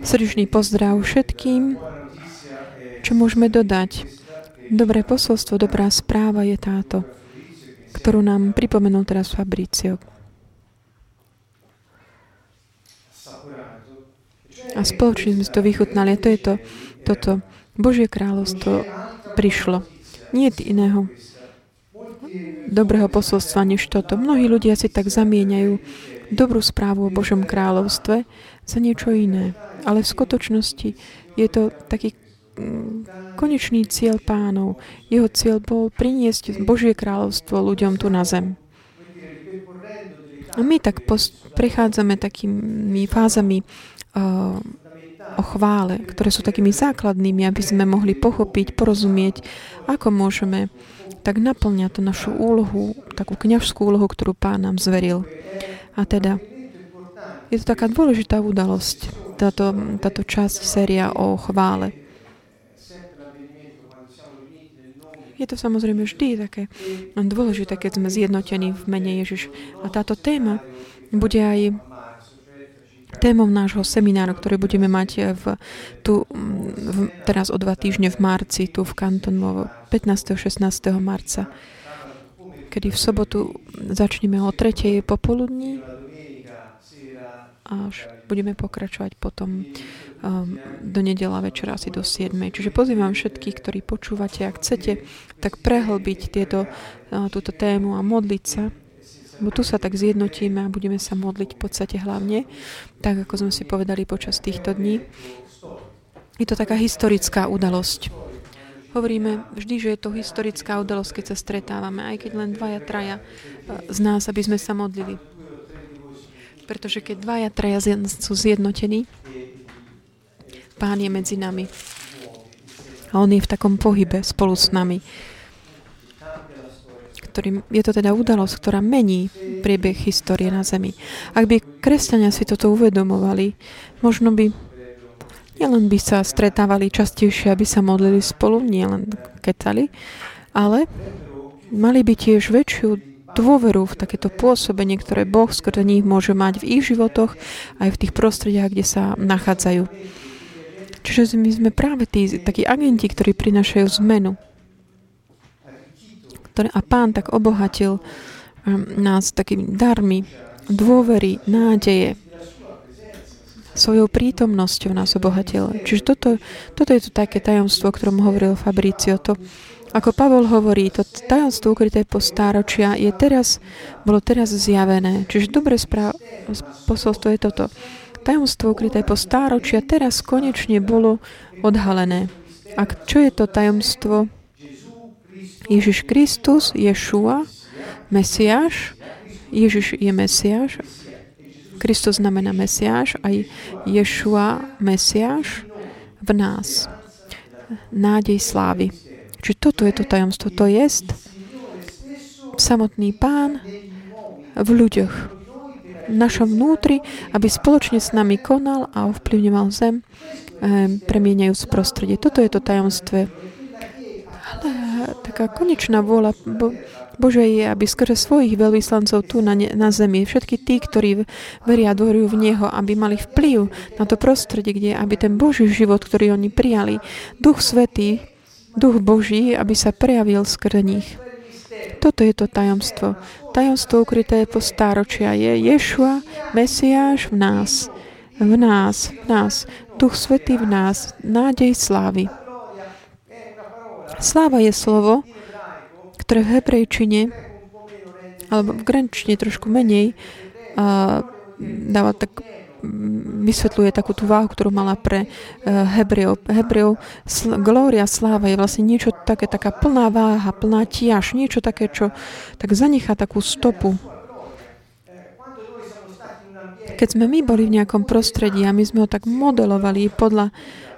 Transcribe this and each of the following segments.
Srdečný pozdrav všetkým, čo môžeme dodať. Dobré posolstvo, dobrá správa je táto, ktorú nám pripomenul teraz Fabricio. A spoločne sme si to vychutnali. A to je to, toto Božie kráľovstvo prišlo. Nie iného dobrého posolstva než toto. Mnohí ľudia si tak zamieňajú dobrú správu o Božom kráľovstve za niečo iné. Ale v skutočnosti je to taký mm, konečný cieľ pánov. Jeho cieľ bol priniesť Božie kráľovstvo ľuďom tu na zem. A my tak prechádzame takými fázami uh, o chvále, ktoré sú takými základnými, aby sme mohli pochopiť, porozumieť, ako môžeme tak naplňať našu úlohu, takú kňažskú úlohu, ktorú pán nám zveril. A teda je to taká dôležitá udalosť, táto, táto časť séria o chvále. Je to samozrejme vždy také dôležité, keď sme zjednotení v mene Ježiš. A táto téma bude aj témou nášho semináru, ktorý budeme mať v, tu v, teraz o dva týždne v marci, tu v Kantonu 15. 16. marca kedy v sobotu začneme o tretej popoludní až budeme pokračovať potom um, do nedela večera asi do 7. Čiže pozývam všetkých, ktorí počúvate, ak chcete, tak prehlbiť tieto, uh, túto tému a modliť sa. Bo tu sa tak zjednotíme a budeme sa modliť v podstate hlavne, tak ako sme si povedali počas týchto dní. Je to taká historická udalosť. Hovoríme vždy, že je to historická udalosť, keď sa stretávame, aj keď len dvaja, traja e, z nás, aby sme sa modlili. Pretože keď dvaja, traja sú zjednotení, Pán je medzi nami. A On je v takom pohybe spolu s nami. Ktorým, je to teda udalosť, ktorá mení priebeh histórie na Zemi. Ak by kresťania si toto uvedomovali, možno by Nielen by sa stretávali častejšie, aby sa modlili spolu, nielen kecali, ale mali by tiež väčšiu dôveru v takéto pôsobenie, ktoré Boh skrze nich môže mať v ich životoch aj v tých prostrediach, kde sa nachádzajú. Čiže my sme práve tí takí agenti, ktorí prinašajú zmenu. Ktoré, a pán tak obohatil um, nás takými darmi dôvery, nádeje, svojou prítomnosťou nás obohatil. Čiže toto, toto je to také tajomstvo, o ktorom hovoril Fabricio. To, ako Pavol hovorí, to tajomstvo ukryté po stáročia je teraz, bolo teraz zjavené. Čiže dobre správ, posolstvo je toto. Tajomstvo ukryté po stáročia teraz konečne bolo odhalené. A čo je to tajomstvo? Ježiš Kristus, Ješua, Mesiáš, Ježiš je Mesiáš Kristus znamená Mesiáš, aj Ješua Mesiáš v nás. Nádej slávy. Čiže toto je to tajomstvo. To je samotný pán v ľuďoch, v našom vnútri, aby spoločne s nami konal a ovplyvňoval zem, eh, premieniajúc prostredie. Toto je to tajomstvo. Ale taká konečná vôľa Bože je, aby skrze svojich veľvyslancov tu na, ne, na zemi, všetky tí, ktorí veria a dôverujú v Neho, aby mali vplyv na to prostredie, kde aby ten Boží život, ktorý oni prijali, Duch Svetý, Duch Boží, aby sa prejavil skrze nich. Toto je to tajomstvo. Tajomstvo ukryté po stáročia je Ješua, Mesiáš v nás. V nás, v nás. Duch Svetý v nás. Nádej slávy. Sláva je slovo, v hebrejčine alebo v grenčine trošku menej a, dáva tak vysvetľuje takú tú váhu, ktorú mala pre Hebrejov. Hebrejov sl- glória, sláva je vlastne niečo také, taká plná váha, plná tiaž, niečo také, čo tak zanechá takú stopu. Keď sme my boli v nejakom prostredí a my sme ho tak modelovali podľa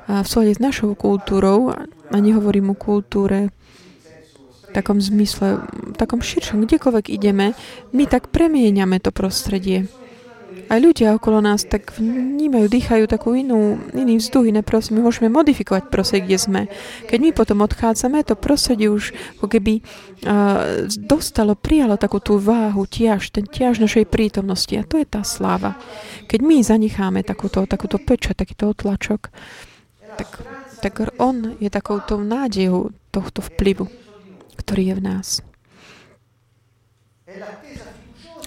v s našou kultúrou, a nehovorím o kultúre takom zmysle, takom širšom, kdekoľvek ideme, my tak premieňame to prostredie. aj ľudia okolo nás tak vnímajú, dýchajú takú inú, iný vzduch, iné prostredie. My môžeme modifikovať prostredie, kde sme. Keď my potom odchádzame, to prostredie už ako keby uh, dostalo, prijalo takú tú váhu, tiaž, ten tiaž našej prítomnosti. A to je tá sláva. Keď my zanecháme takúto, takúto peča, takýto otlačok, tak, tak on je takouto nádejou tohto vplyvu, ktorý je v nás.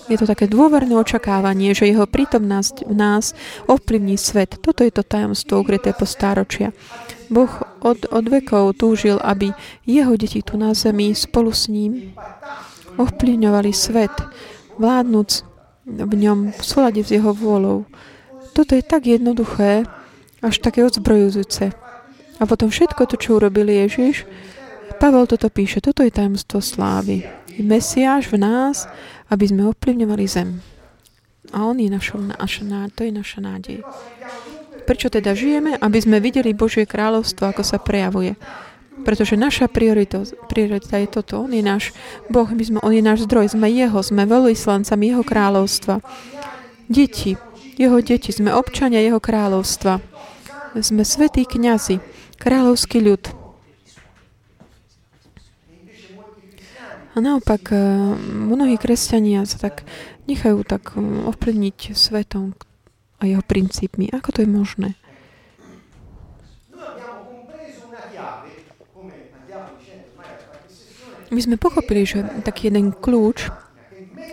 Je to také dôverné očakávanie, že jeho prítomnosť v nás ovplyvní svet. Toto je to tajomstvo ukryté po stáročia. Boh od, od vekov túžil, aby jeho deti tu na zemi spolu s ním ovplyvňovali svet, vládnuc v ňom v súlade s jeho vôľou. Toto je tak jednoduché, až také odzbrojujúce. A potom všetko to, čo urobil Ježiš, Pavel toto píše, toto je tajomstvo slávy. Mesiáš v nás aby sme ovplyvňovali zem. A on je našou, naša, to je naša nádej. Prečo teda žijeme? Aby sme videli Božie kráľovstvo, ako sa prejavuje. Pretože naša priorita, priorita je toto. On je náš Boh, my sme, on je náš zdroj, sme Jeho, sme veľvyslancami Jeho kráľovstva. Deti, Jeho deti, sme občania Jeho kráľovstva. Sme svetí kňazi, kráľovský ľud. A naopak, eh, mnohí kresťania sa tak nechajú tak eh, ovplyvniť svetom a jeho princípmi. Ako to je možné? My sme pochopili, že taký jeden kľúč,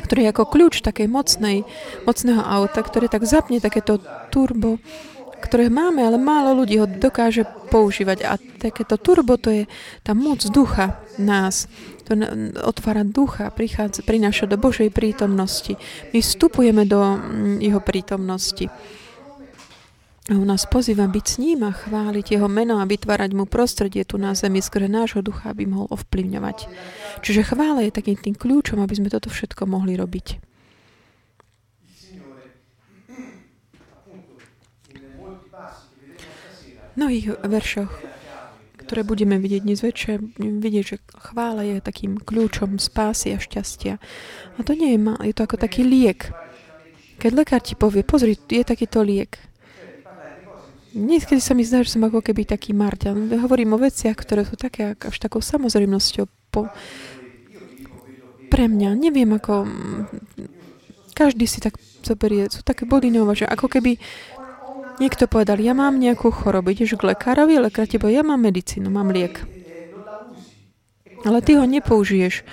ktorý je ako kľúč takej mocnej, mocného auta, ktorý tak zapne takéto turbo, ktoré máme, ale málo ľudí ho dokáže používať. A takéto turbo to je tá moc ducha nás. To otvára ducha, prichádza, prináša do Božej prítomnosti. My vstupujeme do mm, jeho prítomnosti. A on nás pozýva byť s ním a chváliť jeho meno a vytvárať mu prostredie tu na zemi, skôr nášho ducha, aby mohol ovplyvňovať. Čiže chvála je takým tým kľúčom, aby sme toto všetko mohli robiť. Mnohých veršoch, ktoré budeme vidieť dnes večer, vidieť, že chvála je takým kľúčom spásy a šťastia. A to nie je mal, je to ako taký liek. Keď lekár ti povie, pozri, je takýto liek. Niekedy sa mi zdá, že som ako keby taký marťan. Hovorím o veciach, ktoré sú také až takou samozrejmnosťou po, pre mňa. Neviem, ako každý si tak zoberie, sú také body že ako keby Niekto povedal, ja mám nejakú chorobu, ideš k lekárovi, lekár ti ja mám medicínu, mám liek. Ale ty ho nepoužiješ,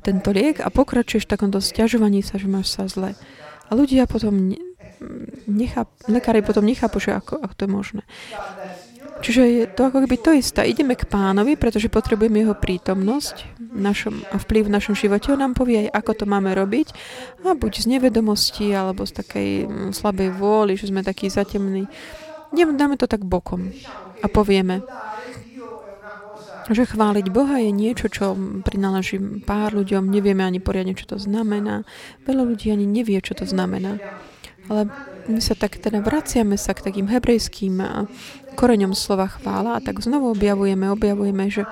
tento liek, a pokračuješ v takomto stiažovaní sa, že máš sa zle. A ľudia potom necháp, lekári potom nechápu, že ako, ako to je možné. Čiže je to ako keby to isté. Ideme k pánovi, pretože potrebujeme jeho prítomnosť našom, a vplyv v našom živote. On nám povie aj, ako to máme robiť. A buď z nevedomosti, alebo z takej mm, slabej vôly, že sme takí zatemní. Dáme to tak bokom a povieme, že chváliť Boha je niečo, čo prináleží pár ľuďom, nevieme ani poriadne, čo to znamená. Veľa ľudí ani nevie, čo to znamená. Ale my sa tak teda vraciame sa k takým hebrejským koreňom slova chvála a tak znovu objavujeme, objavujeme, že,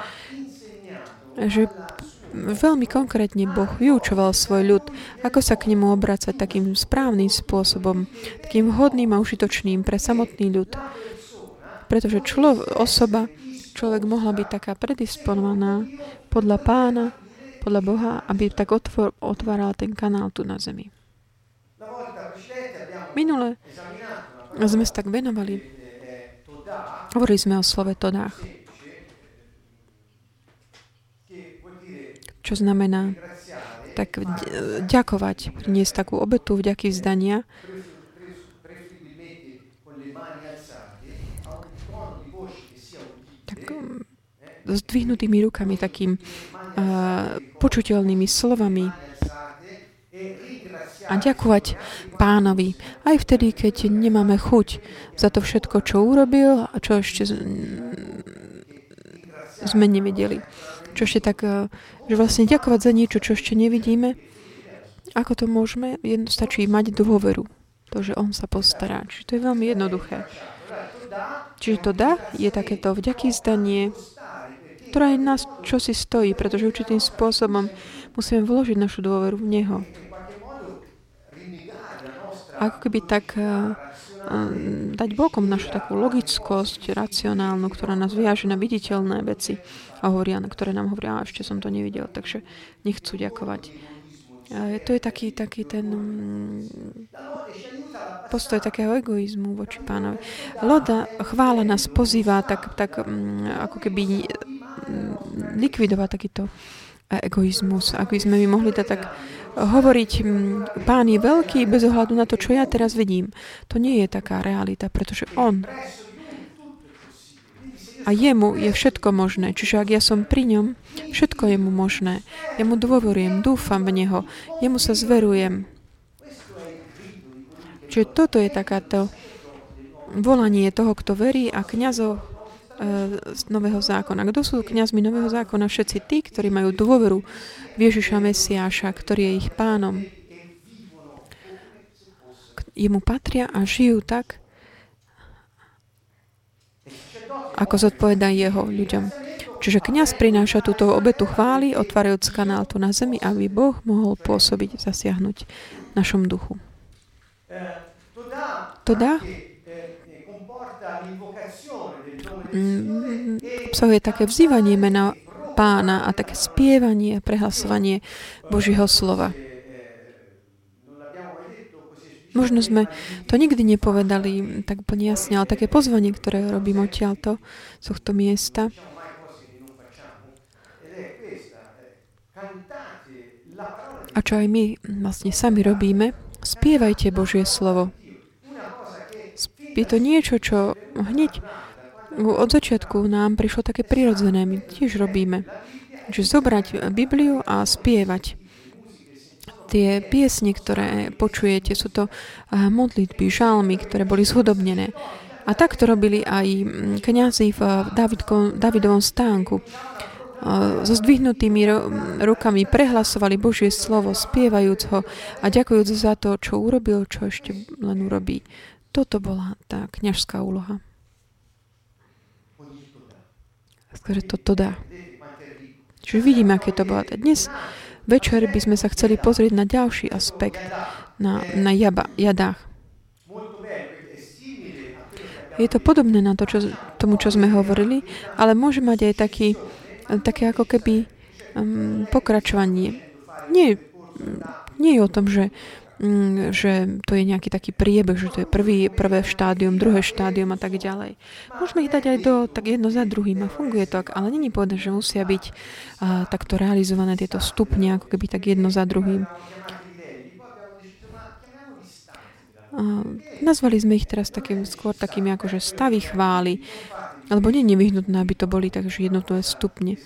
že veľmi konkrétne Boh vyučoval svoj ľud, ako sa k nemu obracať takým správnym spôsobom, takým hodným a užitočným pre samotný ľud. Pretože člo, osoba, človek mohla byť taká predisponovaná podľa pána, podľa Boha, aby tak otvor, otváral ten kanál tu na zemi. Minule sme sa tak venovali. Hovorili sme o slove Todách. Čo znamená tak ďakovať, priniesť takú obetu vďaky vzdania. Tak um, s dvihnutými rukami, takým uh, počuteľnými slovami a ďakovať pánovi aj vtedy, keď nemáme chuť za to všetko, čo urobil a čo ešte sme nevideli. Čo ešte tak, eh, že vlastne ďakovať za niečo, čo ešte nevidíme, ako to môžeme? Jedno, stačí mať dôveru. To, že on sa postará. Čiže to je veľmi jednoduché. Čiže to dá, je takéto vďaký zdanie, ktorá aj nás čo si stojí, pretože určitým spôsobom musíme vložiť našu dôveru v Neho. Ako keby tak uh, dať bokom našu takú logickosť, racionálnu, ktorá nás viaže na viditeľné veci a hovoria, ktoré nám hovoria, a ešte som to nevidel, takže nechcú ďakovať. To je taký, taký ten mm, postoj takého egoizmu voči pánovi. Loda, chvála nás pozýva tak, tak mm, ako keby likvidovať takýto egoizmus. Ak by sme my mohli to tak hovoriť, pán je veľký bez ohľadu na to, čo ja teraz vidím. To nie je taká realita, pretože on a jemu je všetko možné. Čiže ak ja som pri ňom, všetko je mu možné. Ja mu dôverujem, dúfam v neho, jemu sa zverujem. Čiže toto je takáto volanie toho, kto verí a kňazov z Nového zákona. Kto sú kňazmi Nového zákona? Všetci tí, ktorí majú dôveru v Ježiša Mesiáša, ktorý je ich pánom. Jemu patria a žijú tak, ako zodpoveda jeho ľuďom. Čiže kňaz prináša túto obetu chvály, otvárajúc kanál tu na zemi, aby Boh mohol pôsobiť, zasiahnuť v našom duchu. To dá obsahuje také vzývanie mena pána a také spievanie a prehlasovanie Božího slova. Možno sme to nikdy nepovedali tak úplne jasne, ale také pozvanie, ktoré robím odtiaľto z tohto miesta. A čo aj my vlastne sami robíme, spievajte Božie slovo. Je to niečo, čo hneď od začiatku nám prišlo také prirodzené. My tiež robíme. Že zobrať Bibliu a spievať. Tie piesne, ktoré počujete, sú to eh, modlitby, žalmy, ktoré boli zhodobnené. A tak to robili aj mm, kniazy v Davidko, Davidovom stánku. Eh, so zdvihnutými rukami prehlasovali Božie slovo, spievajúc ho a ďakujúc za to, čo urobil, čo ešte len urobí. Toto bola tá kňažská úloha. Skôr to dá. Čiže vidíme, aké to bolo. Dnes večer by sme sa chceli pozrieť na ďalší aspekt, na, na jaba, jadách. Je to podobné na to, čo, tomu, čo sme hovorili, ale môže mať aj taký, také ako keby um, pokračovanie. Nie, nie je o tom, že Mm, že to je nejaký taký priebeh, že to je prvý, prvé štádium, druhé štádium a tak ďalej. Môžeme ich dať aj do tak jedno za druhým a funguje to, ale není povedať, že musia byť a, takto realizované tieto stupne, ako keby tak jedno za druhým. A, nazvali sme ich teraz takým, skôr takými akože stavy chvály, alebo nie nevyhnutné, aby to boli takže jednotlivé stupne.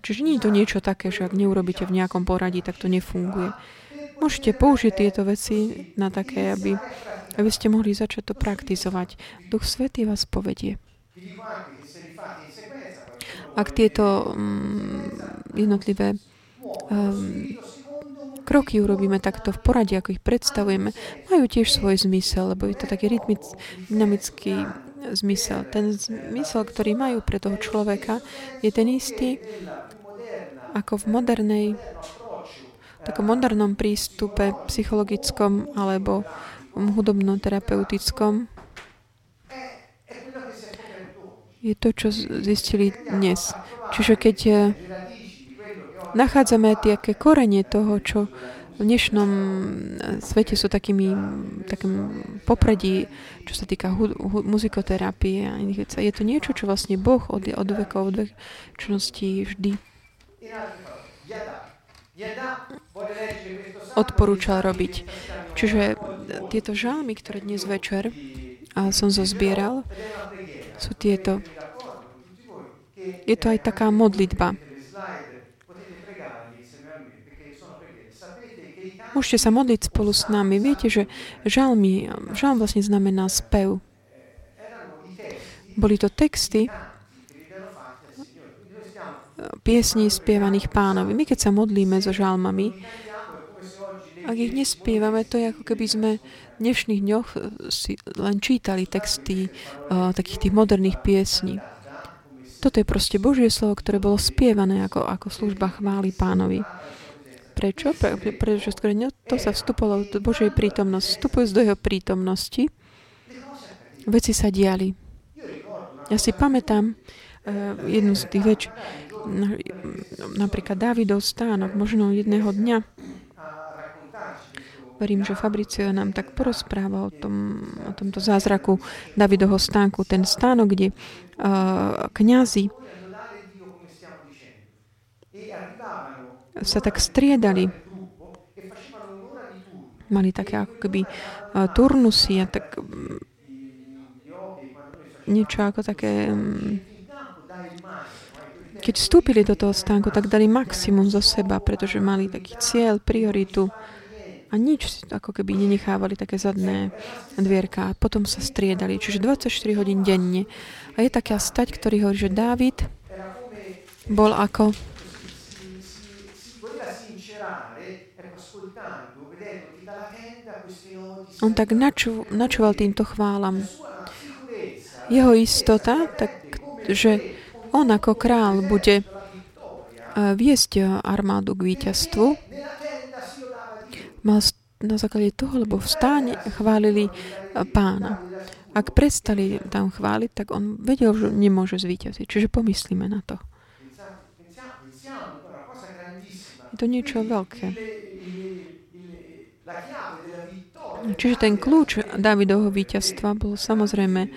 Čiže nie je to niečo také, že ak neurobíte v nejakom poradí, tak to nefunguje. Môžete použiť tieto veci na také, aby, aby ste mohli začať to praktizovať. Duch Svetý vás povedie. Ak tieto um, jednotlivé um, kroky urobíme takto v poradí, ako ich predstavujeme, majú tiež svoj zmysel, lebo je to taký rytmic, dynamický zmysel. Ten zmysel, ktorý majú pre toho človeka, je ten istý ako v modernej takom modernom prístupe psychologickom alebo hudobno-terapeutickom je to, čo zistili dnes. Čiže keď eh, nachádzame tie korenie toho, čo v dnešnom eh, svete sú takými takým popredí, čo sa týka hu, hu, muzikoterapie a iných vecí. Je to niečo, čo vlastne Boh od, od vekov, od večnosti vždy odporúčal robiť. Čiže tieto žalmy, ktoré dnes večer a som zozbieral, sú tieto. Je to aj taká modlitba. Môžete sa modliť spolu s nami. Viete, že žalmy, žalm vlastne znamená spev. Boli to texty, piesní spievaných pánovi. My keď sa modlíme so žalmami, ak ich nespievame, to je ako keby sme v dnešných dňoch si len čítali texty uh, takých tých moderných piesní. Toto je proste Božie slovo, ktoré bolo spievané ako, ako služba chvály pánovi. Prečo? Pre, pre, pretože skôr to sa vstupalo do Božej prítomnosti. Vstupujúc do jeho prítomnosti, veci sa diali. Ja si pamätám uh, jednu z tých več, napríklad Dávidov stánok, možno jedného dňa. Verím, že Fabricio nám tak porozpráva o, tom, o tomto zázraku Davidovho stánku. Ten stánok, kde uh, kňazi sa tak striedali. Mali také ako keby uh, turnusy a tak um, niečo ako také um, keď vstúpili do toho stánku, tak dali maximum zo seba, pretože mali taký cieľ, prioritu a nič ako keby nenechávali také zadné dvierka a potom sa striedali, čiže 24 hodín denne. A je taká stať, ktorý hovorí, že Dávid bol ako on tak naču, načúval týmto chválam. Jeho istota, tak, že on ako král bude eh, viesť armádu k víťazstvu. Mal na základe toho, lebo v stáne chválili eh, pána. Ak prestali tam chváliť, tak on vedel, že nemôže zvíťaziť. Čiže pomyslíme na to. Je to niečo veľké. Čiže ten kľúč Davidovho víťazstva bol samozrejme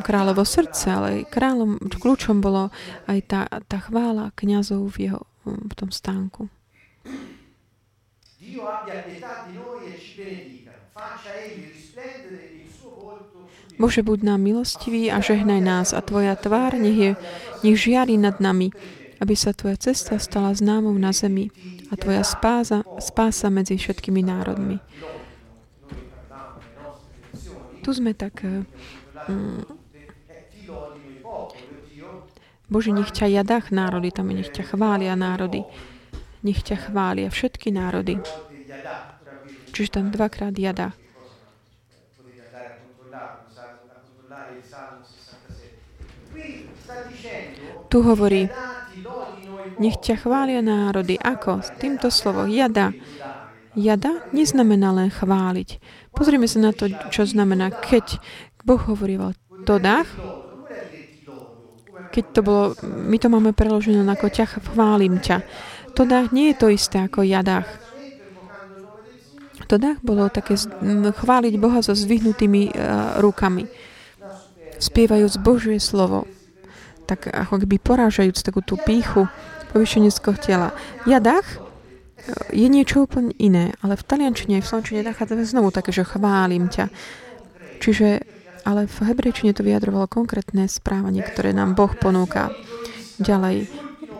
kráľovo srdce, ale kráľom, kľúčom bolo aj tá, tá chvála kniazov v, jeho, v tom stánku. Bože, buď nám milostivý a žehnaj nás a Tvoja tvár nech, je, nech žiari nad nami, aby sa Tvoja cesta stala známou na zemi a Tvoja spása, spása medzi všetkými národmi. Tu sme tak... Um, Bože, nech ťa jadách národy, tam nech ťa chvália národy. Nech ťa chvália všetky národy. Čiže tam dvakrát jada. Tu hovorí, nech ťa chvália národy. Ako? Týmto slovom. Jada. Jada neznamená len chváliť. Pozrieme sa na to, čo znamená, keď Boh hovoril dách, keď to bolo, my to máme preložené ako ťa chválim ťa. dách nie je to isté ako jadách. dách bolo také chváliť Boha so zvyhnutými uh, rukami. Spievajúc Božie slovo. Tak ako keby porážajúc takú tú píchu povyšeneckého tela. Jadách je niečo úplne iné, ale v taliančine, v slovenčine nachádzame znovu také, že chválim ťa. Čiže, ale v hebrejčine to vyjadrovalo konkrétne správanie, ktoré nám Boh ponúka. Ďalej,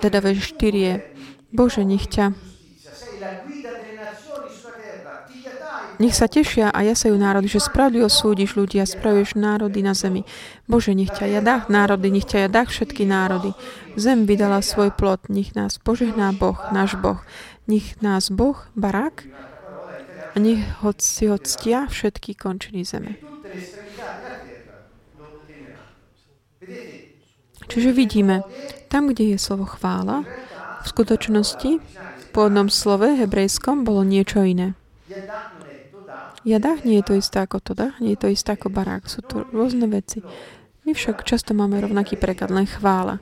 teda ve 4 je, Bože, nech ťa nech sa tešia a jasajú národy, že spravodlivo súdiš ľudia, spravuješ národy na zemi. Bože, nech ťa jadách národy, nech ťa jadách všetky národy. Zem vydala svoj plot, nech nás požehná Boh, náš Boh. Nech nás Boh, barák, a nech ho, si ho ctia všetky končiny zeme. Čiže vidíme, tam, kde je slovo chvála, v skutočnosti v pôvodnom slove hebrejskom bolo niečo iné. Jadách nie je to isté ako to dach, nie je to isté ako barák. Sú to rôzne veci. My však často máme rovnaký preklad, len chvála.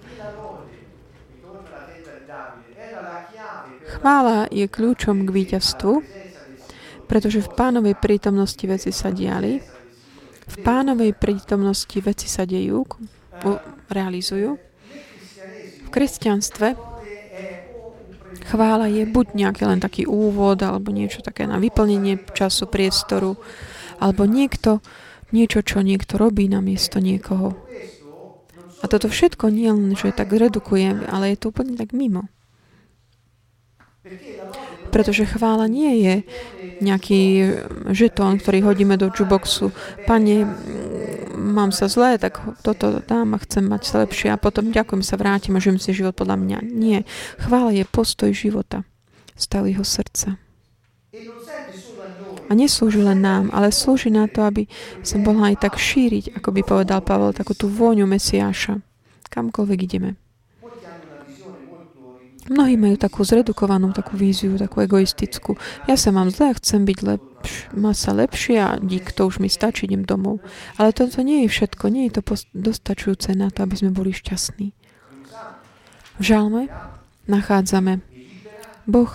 Chvála je kľúčom k víťazstvu, pretože v pánovej prítomnosti veci sa diali, v pánovej prítomnosti veci sa dejú, realizujú. V kresťanstve Chvála je buď nejaký len taký úvod, alebo niečo také na vyplnenie času, priestoru, alebo niekto, niečo, čo niekto robí na miesto niekoho. A toto všetko nie len, že tak redukuje, ale je to úplne tak mimo. Pretože chvála nie je nejaký žetón, ktorý hodíme do juboxu. Pane, mám sa zlé, tak toto dám a chcem mať sa lepšie a potom ďakujem sa, vrátim a žijem si život podľa mňa. Nie. Chvála je postoj života. Stav jeho srdca. A neslúži len nám, ale slúži na to, aby sa mohla aj tak šíriť, ako by povedal Pavel, takú tú vôňu Mesiáša. Kamkoľvek ideme. Mnohí majú takú zredukovanú takú víziu, takú egoistickú. Ja sa mám zle chcem byť lepš, má sa lepšie a dík, to už mi stačí, idem domov. Ale toto nie je všetko, nie je to dostačujúce na to, aby sme boli šťastní. V žalme nachádzame Boh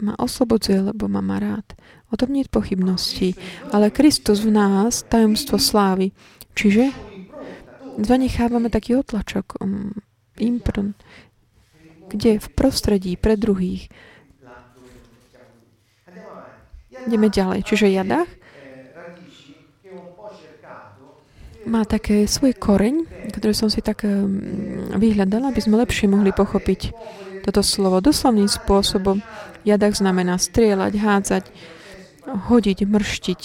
ma oslobodzuje, lebo ma má rád. O tom nie je pochybností. Ale Kristus v nás, tajomstvo slávy. Čiže zanechávame taký otlačok, um, imprn, kde v prostredí pre druhých. Ideme ďalej. Čiže jadach má také svoj koreň, ktorý som si tak vyhľadala, aby sme lepšie mohli pochopiť toto slovo doslovným spôsobom. Jadach znamená strieľať, hádzať, hodiť, mrštiť.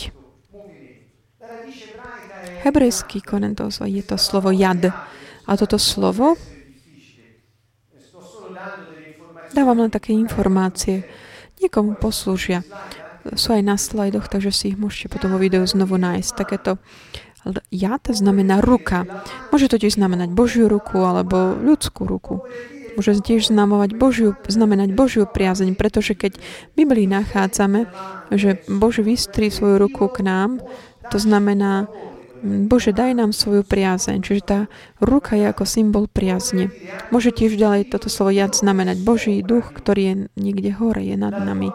Hebrejský koren je to slovo jad. A toto slovo Dávam len také informácie. Niekomu poslúžia. Sú aj na slajdoch, takže si ich môžete potom vo videu znovu nájsť. Takéto jad znamená ruka. Môže to tiež znamenať Božiu ruku alebo ľudskú ruku. Môže tiež znamovať Božiu, znamenať Božiu priazeň, pretože keď v Biblii nachádzame, že Bož vystrí svoju ruku k nám, to znamená, Bože, daj nám svoju priazeň. Čiže tá ruka je ako symbol priazne. Môže tiež ďalej toto slovo jad znamenať Boží duch, ktorý je niekde hore, je nad nami.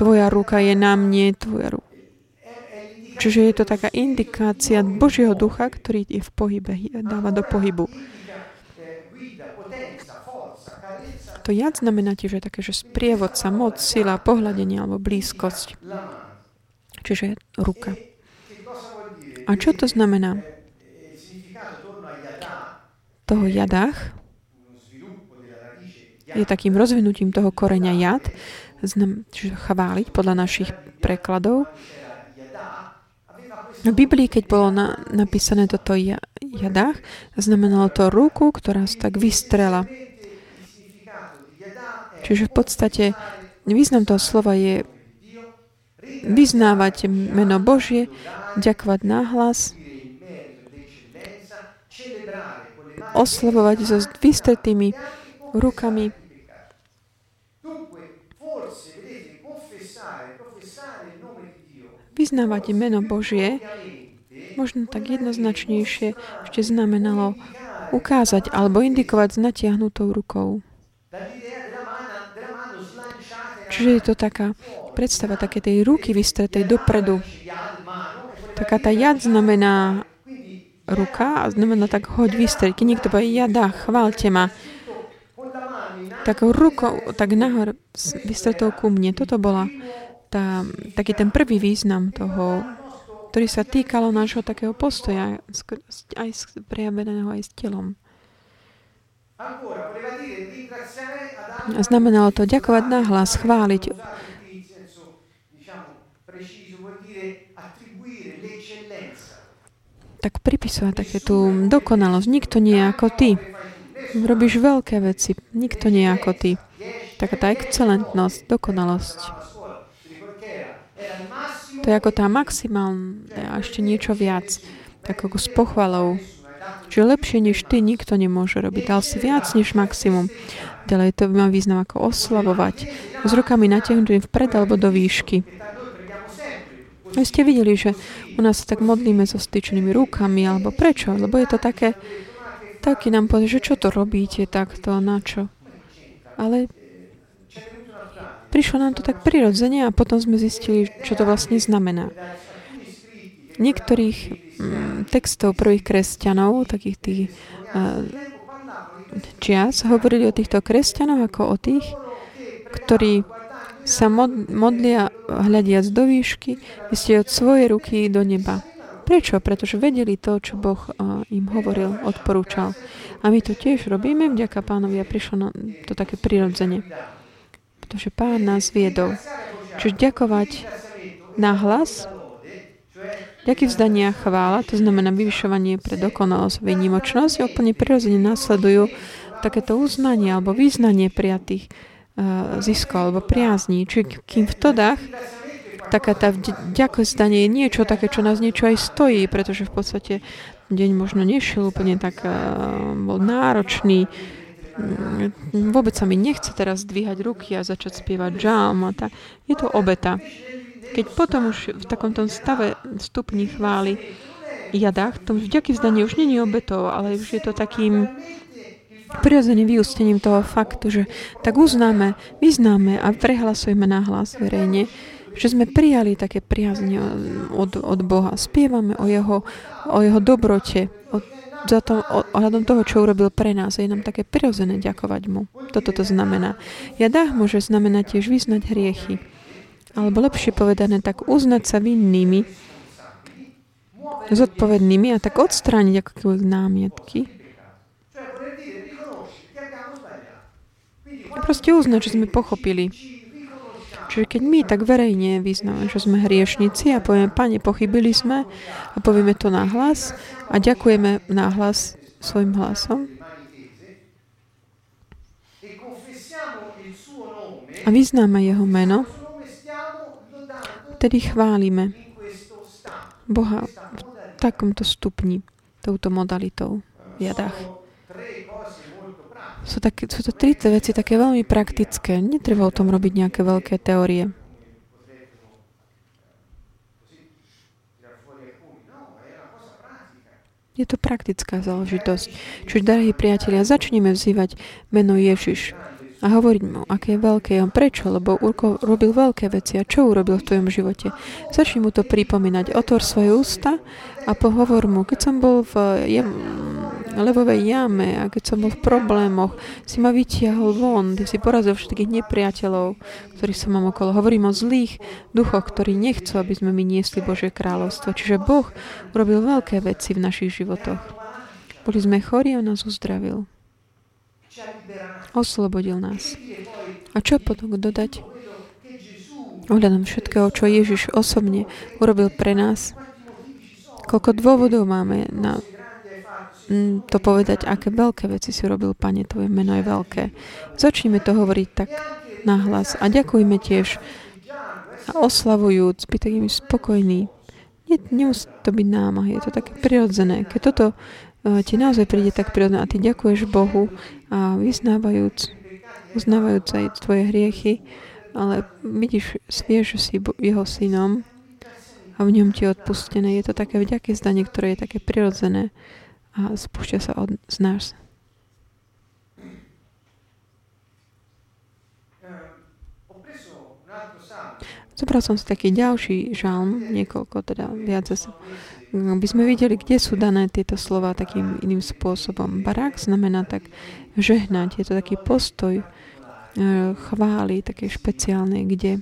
Tvoja ruka je na mne, tvoja ruka. Čiže je to taká indikácia Božieho ducha, ktorý je v pohybe, dáva do pohybu. To jad znamená tiež také, že sprievodca, moc, sila, pohľadenie alebo blízkosť. Čiže ruka. A čo to znamená? Toho jadách je takým rozvinutím toho koreňa jad, čiže chváliť podľa našich prekladov. V Biblii, keď bolo na, napísané toto jadách, znamenalo to ruku, ktorá sa tak vystrela. Čiže v podstate význam toho slova je vyznávať meno Božie, ďakovať náhlas, oslavovať so vystretými rukami. Vyznávať meno Božie možno tak jednoznačnejšie ešte znamenalo ukázať alebo indikovať s natiahnutou rukou. Čiže je to taká predstava také tej ruky vystretej dopredu. Taká tá jad znamená ruka a znamená tak hoď vystreť. Keď niekto povie jada, chválte ma, tak rukou, tak nahor vystretou ku mne. Toto bola tá, taký ten prvý význam toho, ktorý sa týkalo nášho takého postoja, aj prejaveného aj s telom. Znamenalo to ďakovať nahlas, chváliť, tak pripisovať také tú dokonalosť. Nikto nie je ako ty. Robíš veľké veci. Nikto nie je ako ty. Taká tá excelentnosť, dokonalosť. To je ako tá maximálna a ešte niečo viac. Tak ako s pochvalou. Čiže lepšie než ty nikto nemôže robiť. Dal si viac než maximum. Ďalej to má význam ako oslavovať. S rukami natiahnutým vpred alebo do výšky. Vy ste videli, že u nás sa tak modlíme so styčnými rukami, alebo prečo? Lebo je to také, taký nám povie, že čo to robíte takto, na čo? Ale prišlo nám to tak prirodzene a potom sme zistili, čo to vlastne znamená. Niektorých mm, textov prvých kresťanov, takých tých uh, čias, hovorili o týchto kresťanoch ako o tých, ktorí sa modlia hľadiac do výšky, ste od svojej ruky do neba. Prečo? Pretože vedeli to, čo Boh im hovoril, odporúčal. A my to tiež robíme, vďaka pánovi a prišlo to také prirodzene. Pretože pán nás viedol. Čiže ďakovať na hlas, Ďaký vzdania chvála, to znamená vyvyšovanie pre dokonalosť, výnimočnosť, úplne prirodzene následujú takéto uznanie alebo význanie prijatých Eh, ziskov alebo priazní. Čiže kým v todách taká tá ďakozdanie je niečo také, čo nás niečo aj stojí, pretože v podstate deň možno nešiel úplne tak, uh, bol náročný, mm, vôbec sa mi nechce teraz dvíhať ruky a začať spievať jam a tak. Je to obeta. Keď potom už v takomto stave stupni chváli jadách, to vďaky vzdanie už není obetou, ale už je to takým prirodzeným vyústením toho faktu, že tak uznáme, vyznáme a prehlasujeme nahlas verejne, že sme prijali také priazne od, od Boha. Spievame o jeho, o jeho dobrote, o, za to, ohľadom toho, čo urobil pre nás. Je nám také prirodzené ďakovať mu. Toto to znamená. Jadách môže znamenať tiež vyznať hriechy. Alebo lepšie povedané, tak uznať sa vinnými, zodpovednými a tak odstrániť ako námietky Proste uznať, že sme pochopili. Čiže keď my tak verejne vyznáme, že sme hriešnici a povieme, pane, pochybili sme a povieme to nahlas a ďakujeme nahlas svojim hlasom a vyznáme jeho meno, tedy chválime Boha v takomto stupni, touto modalitou v jadách. Sú, také, sú to tri veci také veľmi praktické. Netreba o tom robiť nejaké veľké teórie. Je to praktická záležitosť. Čiže, drahí priatelia, začneme vzývať meno Ježiš a hovoriť mu, aké je veľké on. Prečo? Lebo Urko robil veľké veci. A čo urobil v tvojom živote? Začni mu to pripomínať. Otvor svoje ústa a pohovor mu. Keď som bol v levovej jame a keď som bol v problémoch, si ma vytiahol von, ty si porazil všetkých nepriateľov, ktorí som mám okolo. Hovorím o zlých duchoch, ktorí nechcú, aby sme my niesli Božie kráľovstvo. Čiže Boh urobil veľké veci v našich životoch. Boli sme chorí a nás uzdravil. Oslobodil nás. A čo potom dodať? Ohľadom všetkého, čo Ježiš osobne urobil pre nás, koľko dôvodov máme na to povedať, aké veľké veci si robil, Pane, Tvoje meno je veľké. Začnime to hovoriť tak nahlas a ďakujme tiež a oslavujúc, byť takými spokojní. Nie, nemusí to byť námah, je to také prirodzené. Keď toto uh, ti naozaj príde tak prirodzené a ty ďakuješ Bohu a vyznávajúc, uznávajúc aj tvoje hriechy, ale vidíš, vieš, že si jeho synom a v ňom ti je odpustené. Je to také vďaké zdanie, ktoré je také prirodzené a spúšťa sa od, z nás. Zobral som si taký ďalší žalm, niekoľko, teda viac zase, by sme videli, kde sú dané tieto slova takým iným spôsobom. Barak znamená tak žehnať, je to taký postoj e, chvály, také špeciálne, kde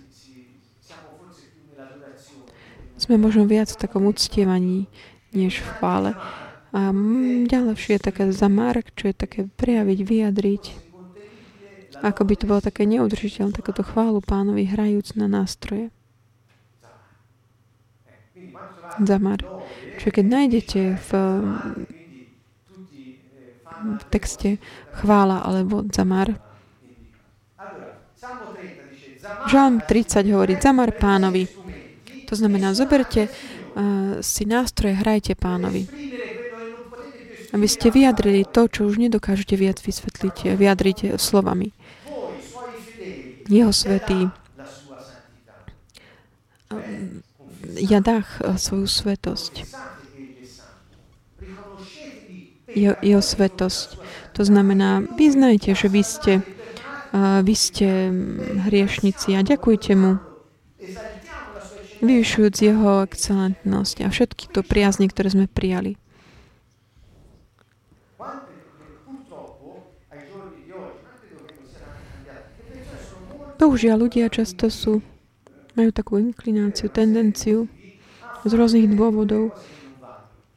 sme možno viac v takom uctievaní, než v chvále. A ďalšie je také zamark, čo je také prejaviť, vyjadriť. Ako by to bolo také neudržiteľné, takéto chválu pánovi hrajúc na nástroje. Zamar. Čiže keď nájdete v, v texte chvála alebo zamar, Žalm 30 hovorí zamar pánovi. To znamená, zoberte uh, si nástroje, hrajte pánovi aby ste vyjadrili to, čo už nedokážete viac vysvetliť, vyjadriť slovami. Jeho svetý jadách svoju svetosť. Jeho, jeho svetosť. To znamená, vyznajte, že vy ste, vy ste hriešnici a ďakujte mu, vyvyšujúc jeho excelentnosť a všetky to priazne, ktoré sme prijali. Bohužiaľ, ľudia často sú, majú takú inklináciu, tendenciu z rôznych dôvodov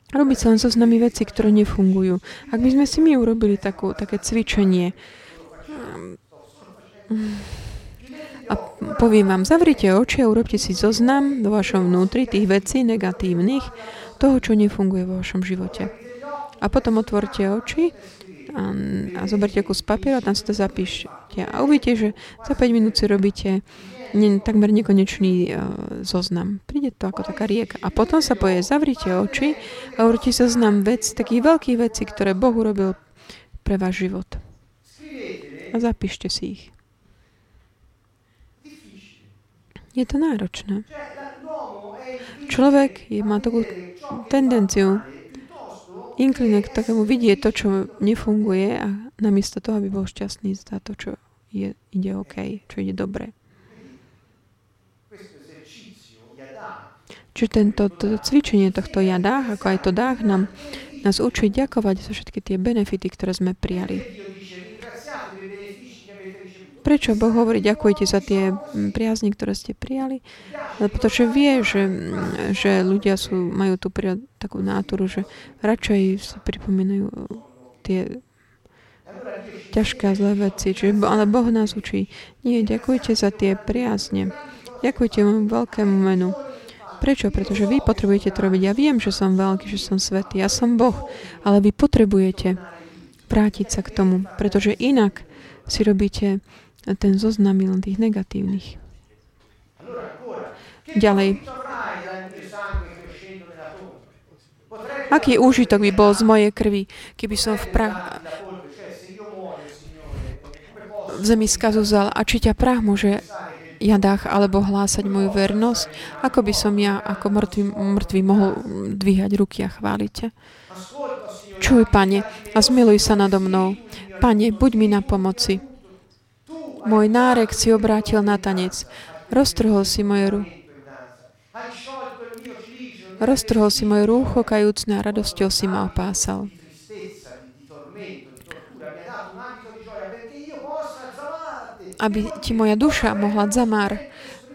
robiť sa len so s nami veci, ktoré nefungujú. Ak by sme si my urobili takú, také cvičenie a poviem vám, zavrite oči a urobte si zoznam do vašom vnútri tých vecí negatívnych, toho, čo nefunguje vo vašom živote. A potom otvorte oči a, a zoberte kus papieru a tam si to zapíšte. A uvidíte, že za 5 minút si robíte ne, takmer nekonečný uh, zoznam. Príde to ako taká rieka. A potom sa poje, zavrite oči a urobte zoznam vec, takých veľkých vecí, ktoré Boh urobil pre váš život. a zapíšte si ich. Je to náročné. Človek je, má takú tendenciu inkline k takému vidieť to, čo nefunguje a namiesto toho, aby bol šťastný za to, čo je, ide OK, čo ide dobre. Čiže tento to cvičenie tohto jadách, ako aj to dách, nám, nás učí ďakovať za všetky tie benefity, ktoré sme prijali. Prečo Boh hovorí, ďakujte za tie mm, priazne, ktoré ste prijali? Pretože vie, že, mm, že ľudia sú, majú tú takú náturu, že radšej si pripomínajú tie ťažké a zlé veci. Čiže, ale Boh nás učí. Nie, ďakujte za tie priazne. Ďakujte môjmu veľkému menu. Prečo? Pretože vy potrebujete to robiť. Ja viem, že som veľký, že som svetý. Ja som Boh. Ale vy potrebujete vrátiť sa k tomu. Pretože inak si robíte ten zoznam len tých negatívnych. Ďalej. Aký úžitok by bol z mojej krvi, keby som v prach v zemi skazuzal a či ťa prach môže jadách alebo hlásať moju vernosť, ako by som ja ako mŕtvý, mŕtvý mohol dvíhať ruky a chváliť ťa. Čuj, pane, a zmiluj sa nado mnou. Pane, buď mi na pomoci. Môj nárek si obrátil na tanec. Roztrhol si moje ruky. Roztrhol si moje rúcho kajúcne a radosťou si ma opásal. Aby ti moja duša mohla zamár,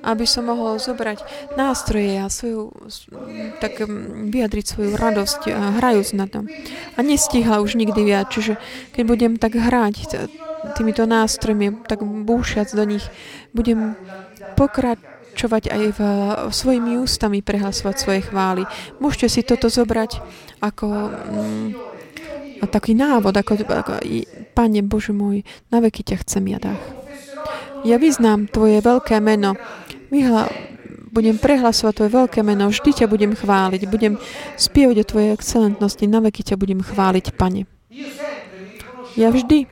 aby som mohol zobrať nástroje a svoju, tak vyjadriť svoju radosť, hrajúc na tom. A nestíhala už nikdy viac. Čiže keď budem tak hrať, týmito nástrojmi, tak búšiac do nich, budem pokračovať aj v, svojimi ústami prehlasovať svoje chvály. Môžete si toto zobrať ako mm, taký návod, ako, ako Pane Bože môj, na veky ťa chcem jadách. Ja vyznám Tvoje veľké meno. Vyhla, budem prehlasovať Tvoje veľké meno, vždy ťa budem chváliť, budem spievať o Tvojej excelentnosti, na veky ťa budem chváliť, Pane. Ja vždy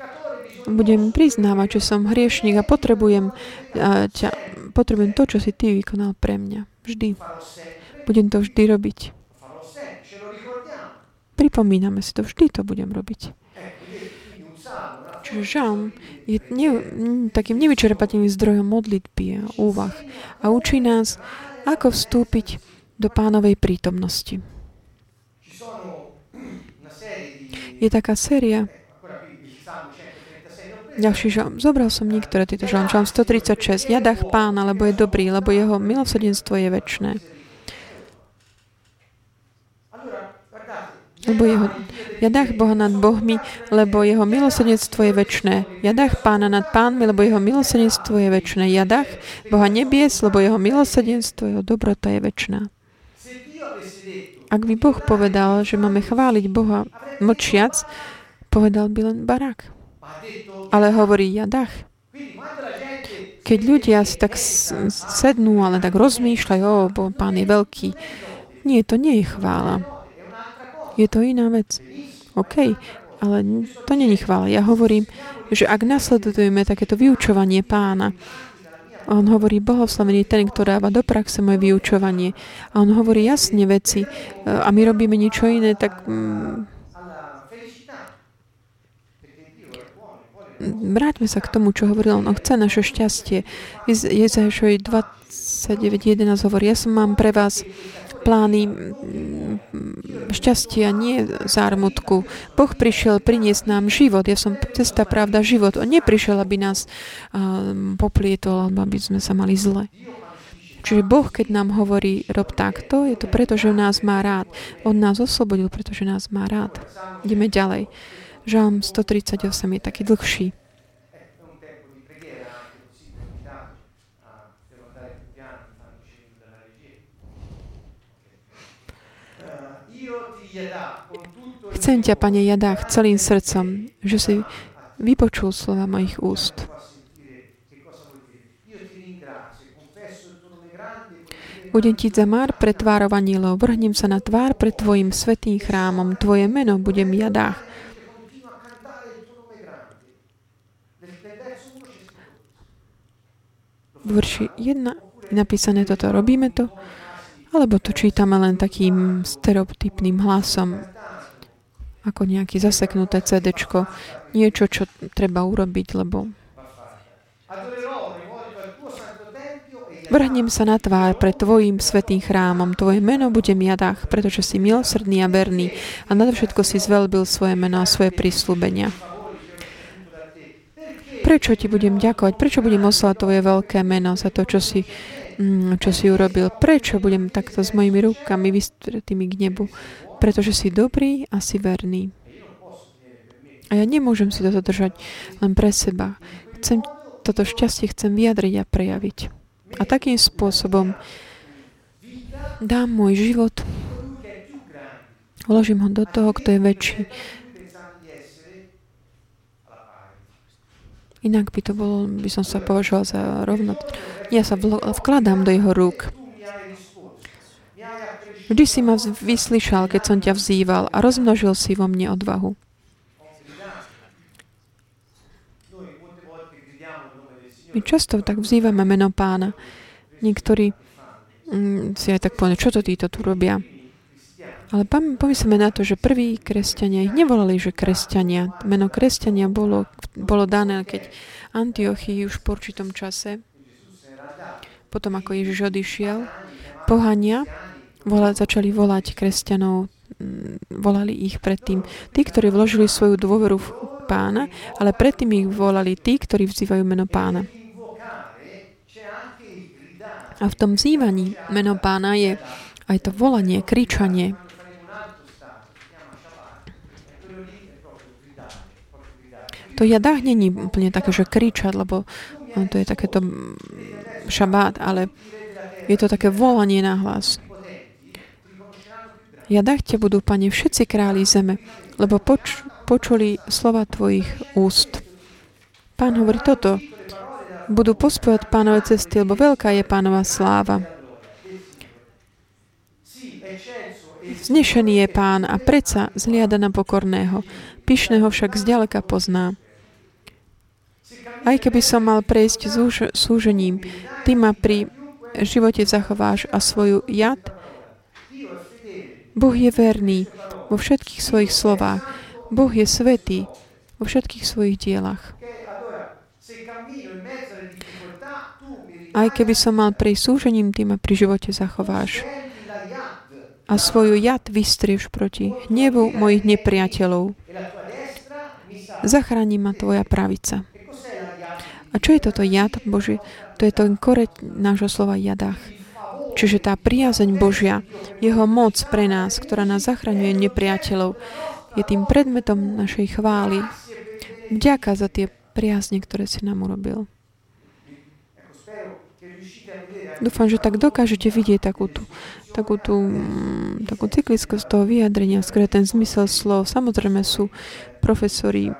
budem priznávať, že som hriešnik a potrebujem, a ťa, potrebujem to, čo si ty vykonal pre mňa. Vždy. Budem to vždy robiť. Pripomíname si to, vždy to budem robiť. Čiže žalm je ne, takým nevyčerpateľným zdrojom modlitby a úvah a učí nás, ako vstúpiť do pánovej prítomnosti. Je taká séria ďalší žalm. Zobral som niektoré tieto žalm. Žalm 136. Jadách pána, lebo je dobrý, lebo jeho milosrdenstvo je väčné. Lebo jeho, jadách Boha nad Bohmi, lebo jeho milosrdenstvo je väčné. Jadách pána nad pánmi, lebo jeho milosrdenstvo je väčné. Jadách Boha nebies, lebo jeho milosrdenstvo, jeho dobrota je väčná. Ak by Boh povedal, že máme chváliť Boha mlčiac, povedal by len barák ale hovorí Jadach. Keď ľudia si tak sednú, ale tak rozmýšľajú, o, bo pán je veľký. Nie, to nie je chvála. Je to iná vec. OK, ale to není chvála. Ja hovorím, že ak nasledujeme takéto vyučovanie pána, on hovorí, bohoslavený ten, ktorý dáva do praxe moje vyučovanie. A on hovorí jasne veci. A my robíme niečo iné, tak mm, vráťme sa k tomu, čo hovoril on. Chce naše šťastie. Jezašovi 29.11 hovorí, ja som mám pre vás plány šťastia, nie zármutku. Boh prišiel priniesť nám život. Ja som cesta, pravda, život. On neprišiel, aby nás uh, poplietol, alebo aby sme sa mali zle. Čiže Boh, keď nám hovorí, rob takto, je to preto, že nás má rád. On nás oslobodil, pretože nás má rád. Ideme ďalej. Žalm 138 je taký dlhší. Chcem ťa, Pane Jadách, celým srdcom, že si vypočul slova mojich úst. Budem ti za már pred tvárov anílov, vrhnem sa na tvár pred tvojim svetým chrámom, tvoje meno budem jadách. V verši 1 je napísané toto, robíme to, alebo to čítame len takým stereotypným hlasom, ako nejaké zaseknuté CD, niečo, čo treba urobiť, lebo Vrhnem sa na tvár pred Tvojim svetým chrámom. Tvoje meno bude jadách, pretože si milosrdný a verný a nadovšetko si zvelbil svoje meno a svoje prísľubenia. Prečo ti budem ďakovať? Prečo budem oslavať Tvoje veľké meno za to, čo si, mm, čo si urobil? Prečo budem takto s mojimi rukami vystretými k nebu? Pretože si dobrý a si verný. A ja nemôžem si toto držať len pre seba. Chcem, toto šťastie chcem vyjadriť a prejaviť. A takým spôsobom dám môj život, vložím ho do toho, kto je väčší. Inak by to bolo, by som sa považoval za rovnot. Ja sa vkladám do jeho rúk. Vždy si ma vyslyšal, keď som ťa vzýval a rozmnožil si vo mne odvahu. My často tak vzývame meno pána. Niektorí mm, si aj tak povedali, čo to títo tu robia. Ale pomyslíme na to, že prví kresťania ich nevolali, že kresťania. Meno kresťania bolo, bolo dané, keď Antiochii už po určitom čase, potom ako Ježiš odišiel, pohania volať, začali volať kresťanov, mm, volali ich predtým. Tí, ktorí vložili svoju dôveru v pána, ale predtým ich volali tí, ktorí vzývajú meno pána. A v tom vzývaní meno pána je aj to volanie, kričanie. To jadách není úplne také, že kričať, lebo no, to je takéto šabát, ale je to také volanie na hlas. Jadách ťa budú, Pane, všetci králi zeme, lebo poč- počuli slova Tvojich úst. Pán hovorí toto budú pospojať pánové cesty, lebo veľká je pánova sláva. Znešený je pán a predsa zliada na pokorného. Pyšného však zďaleka pozná. Aj keby som mal prejsť zúž- súžením, ty ma pri živote zachováš a svoju jad. Boh je verný vo všetkých svojich slovách. Boh je svetý vo všetkých svojich dielach. Aj keby som mal pri súžením, ty ma pri živote zachováš. A svoju jad vystrieš proti hnevu mojich nepriateľov. Zachráni ma tvoja pravica. A čo je toto jad Boží? To je ten koreť nášho slova jadách. Čiže tá priazeň Božia, jeho moc pre nás, ktorá nás zachraňuje nepriateľov, je tým predmetom našej chvály. Vďaka za tie priazne, ktoré si nám urobil. Dúfam, že tak dokážete vidieť takú tú, takú tú takú cyklickosť toho vyjadrenia, skôr ten zmysel slov. Samozrejme sú profesori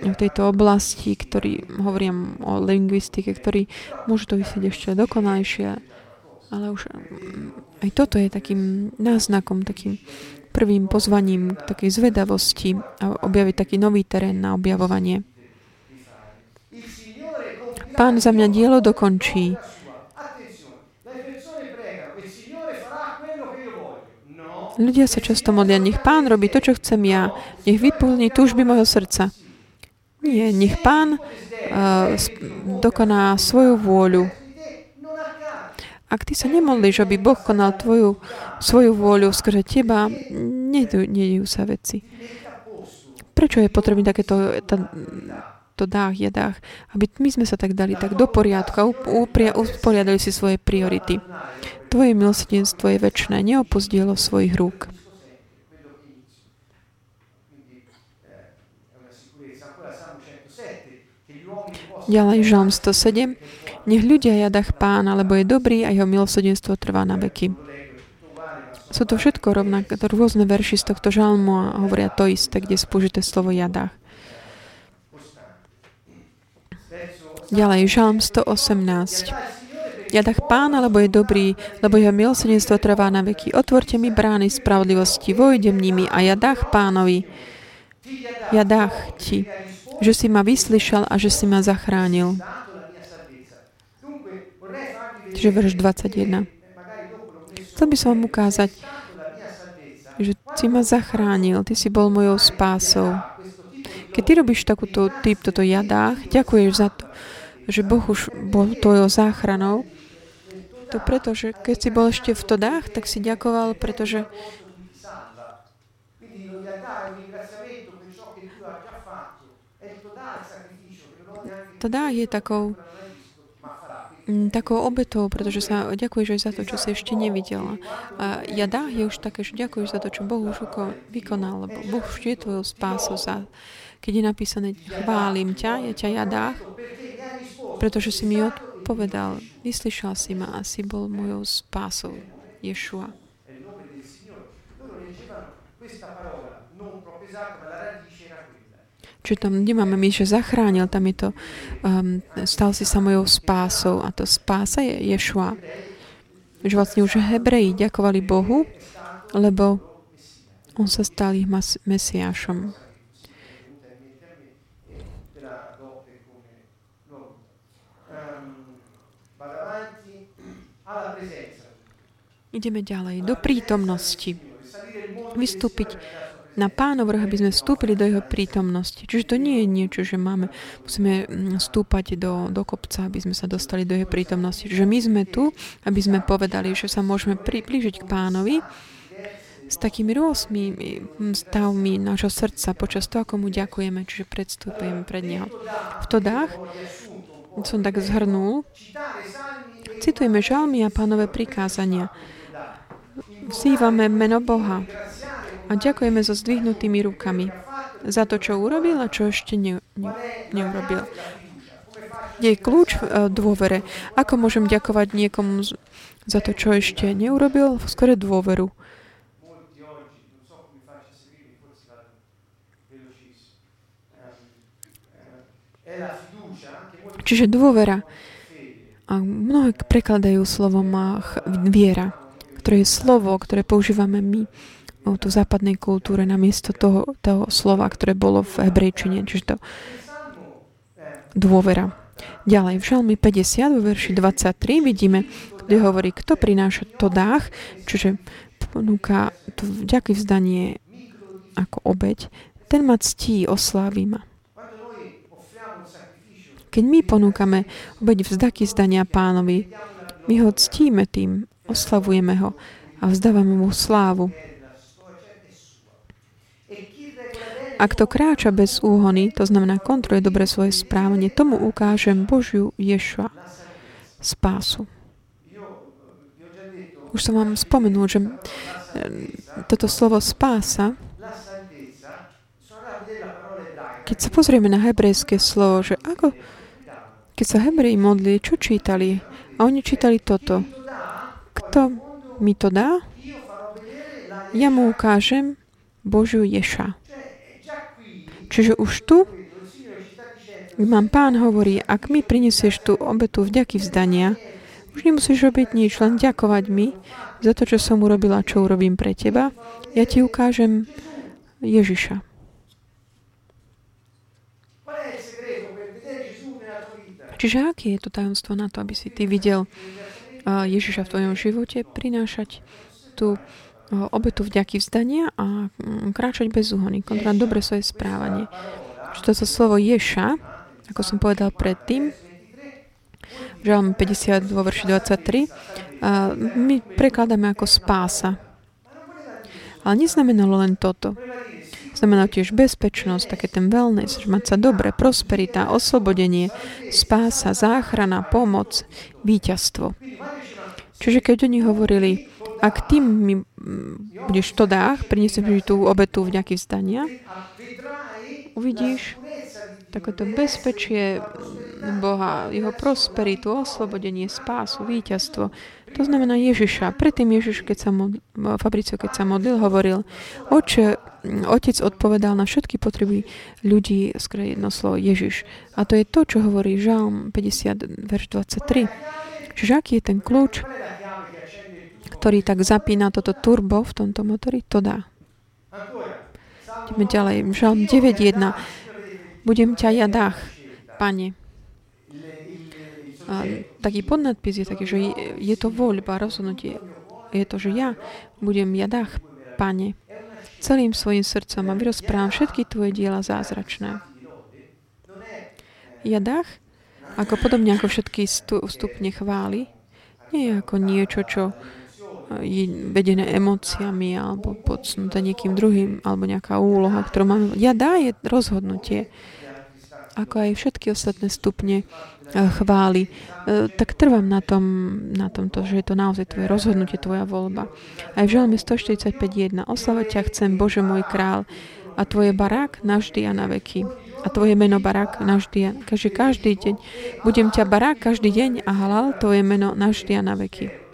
v tejto oblasti, ktorí hovoria o lingvistike, ktorí môžu to vysieť ešte dokonalejšie, ale už mm, aj toto je takým náznakom, takým prvým pozvaním takej zvedavosti a objaviť taký nový terén na objavovanie. Pán za mňa dielo dokončí. Ľudia sa často modlia, nech Pán robí to, čo chcem ja. Nech vyplní túžby mojho srdca. Nie, nech Pán uh, dokoná svoju vôľu. Ak ty sa nemodlíš, aby Boh konal tvoju, svoju vôľu skrze teba, nedejú sa veci. Prečo je potrebné takéto tá, to dách, jedách? Aby my sme sa tak dali tak do poriadku a usporiadali si svoje priority. Tvoje milosrdenstvo je väčšné, neopozdielo svojich rúk. Ďalej Žalm 107. Nech ľudia jadach pán, lebo je dobrý a jeho milosrdenstvo trvá na veky. Sú to všetko rovnaké, rôzne verši z tohto žalmu a hovoria to isté, kde je spúžité slovo jadách. Ďalej, Žalm 118. Ja dach pána, lebo je dobrý, lebo jeho milosrdenstvo trvá na veky. Otvorte mi brány spravodlivosti, vojdem nimi a ja dach pánovi. Ja dach ti, že si ma vyslyšal a že si ma zachránil. Čiže verš 21. Chcel by som vám ukázať, že si ma zachránil, ty si bol mojou spásou. Keď ty robíš takúto typ, toto jadách, ďakuješ za to, že Boh už bol tvojou záchranou. To preto, že keď si bol ešte v todách, tak si ďakoval, pretože Todách je takou Mm, takou obetou, pretože sa ďakuješ aj za to, čo si ešte nevidela. A dá je už také, že ďakuješ za to, čo Boh už vykonal, lebo Boh už je tvojou spásou. Za, keď je napísané, chválim ťa, ja ťa jadách, pretože si mi odpovedal, vyslyšal si ma a si bol mojou spásou, Ješua. Čiže tam nemáme my, že zachránil, tam je to, um, stal si sa mojou spásou a to spása je Ješua. Že vlastne už Hebreji ďakovali Bohu, lebo on sa stal ich mas- mesiášom. Ideme ďalej, do prítomnosti. Vystúpiť na Pánov vrch, aby sme vstúpili do Jeho prítomnosti. Čiže to nie je niečo, že máme, musíme mm, stúpať do, do kopca, aby sme sa dostali do Jeho prítomnosti. Že my sme tu, aby sme povedali, že sa môžeme priblížiť k Pánovi s takými rôznymi mm, stavmi nášho srdca počas toho, ako mu ďakujeme, čiže predstúpujeme pred Neho. V todách som tak zhrnul, citujeme žalmy a pánové prikázania. Vzývame meno Boha a ďakujeme so zdvihnutými rukami za to, čo urobil a čo ešte ne, ne, neurobil. Je kľúč v e, dôvere. Ako môžem ďakovať niekomu za to, čo ešte neurobil? Skore dôveru. Čiže dôvera. A mnohé prekladajú slovom viera, ktoré je slovo, ktoré používame my o tú západnej kultúre namiesto toho, toho slova, ktoré bolo v hebrejčine, čiže to dôvera. Ďalej v Žalmi 50 vo verši 23 vidíme, kde hovorí, kto prináša to dách, čiže ponúka to vďaky vzdanie ako obeď, ten ma ctí, osláví ma. Keď my ponúkame obeď vzdaky zdania pánovi, my ho ctíme tým, oslavujeme ho a vzdávame mu slávu. Ak to kráča bez úhony, to znamená kontroluje dobre svoje správanie, tomu ukážem Božiu Ješua spásu. Už som vám spomenul, že toto slovo spása, keď sa pozrieme na hebrejské slovo, že ako, keď sa Hebreji modli, čo čítali? A oni čítali toto. Kto mi to dá? Ja mu ukážem Božiu Ješa. Čiže už tu mám pán hovorí, ak mi prinesieš tú obetu vďaky vzdania, už nemusíš robiť nič, len ďakovať mi za to, čo som urobila, čo urobím pre teba. Ja ti ukážem Ježiša. Čiže aké je to tajomstvo na to, aby si ty videl Ježiša v tvojom živote prinášať tú obetu vďaky vzdania a mm, kráčať bez úhony, kontrolovať dobre svoje správanie. Čiže toto slovo Ješa, ako som povedal predtým, Žalm 50 vo verši 23, my prekladáme ako spása. Ale neznamenalo len toto. Znamená tiež bezpečnosť, také ten wellness, že mať sa dobre, prosperita, oslobodenie, spása, záchrana, pomoc, víťazstvo. Čiže keď oni hovorili, ak ty mi budeš to dách, priniesem mi tú obetu v nejakých vzdania, uvidíš takéto bezpečie Boha, jeho prosperitu, oslobodenie, spásu, víťazstvo. To znamená Ježiša. Predtým Ježiš, keď sa modl, Fabricio, keď sa modlil, hovoril, oče, otec odpovedal na všetky potreby ľudí, skôr jedno slovo Ježiš. A to je to, čo hovorí Žalm 50, verš 23. Čiže aký je ten kľúč? Ktorý tak zapína toto turbo v tomto motori, to dá. Ideme ďalej. Žalm 9.1. Budem ťa jadách, pane. A taký podnadpis je taký, že je, je to voľba, rozhodnutie. Je to, že ja budem jadách, Pane, celým svojim srdcom a vyrozprávam všetky Tvoje diela zázračné. Jadách, ako podobne ako všetky stupne chvály, nie je ako niečo, čo je vedené emóciami alebo podsnuté niekým druhým alebo nejaká úloha, ktorú máme. Ja dá je rozhodnutie, ako aj všetky ostatné stupne eh, chvály, eh, tak trvám na, tom, na tomto, že je to naozaj tvoje rozhodnutie, tvoja voľba. Aj v Žalme 145.1 Oslavať ťa chcem, Bože môj král, a tvoje barák navždy a na veky. A tvoje meno barák navždy a každý, každý deň. Budem ťa barák každý deň a halal tvoje meno navždy a na veky.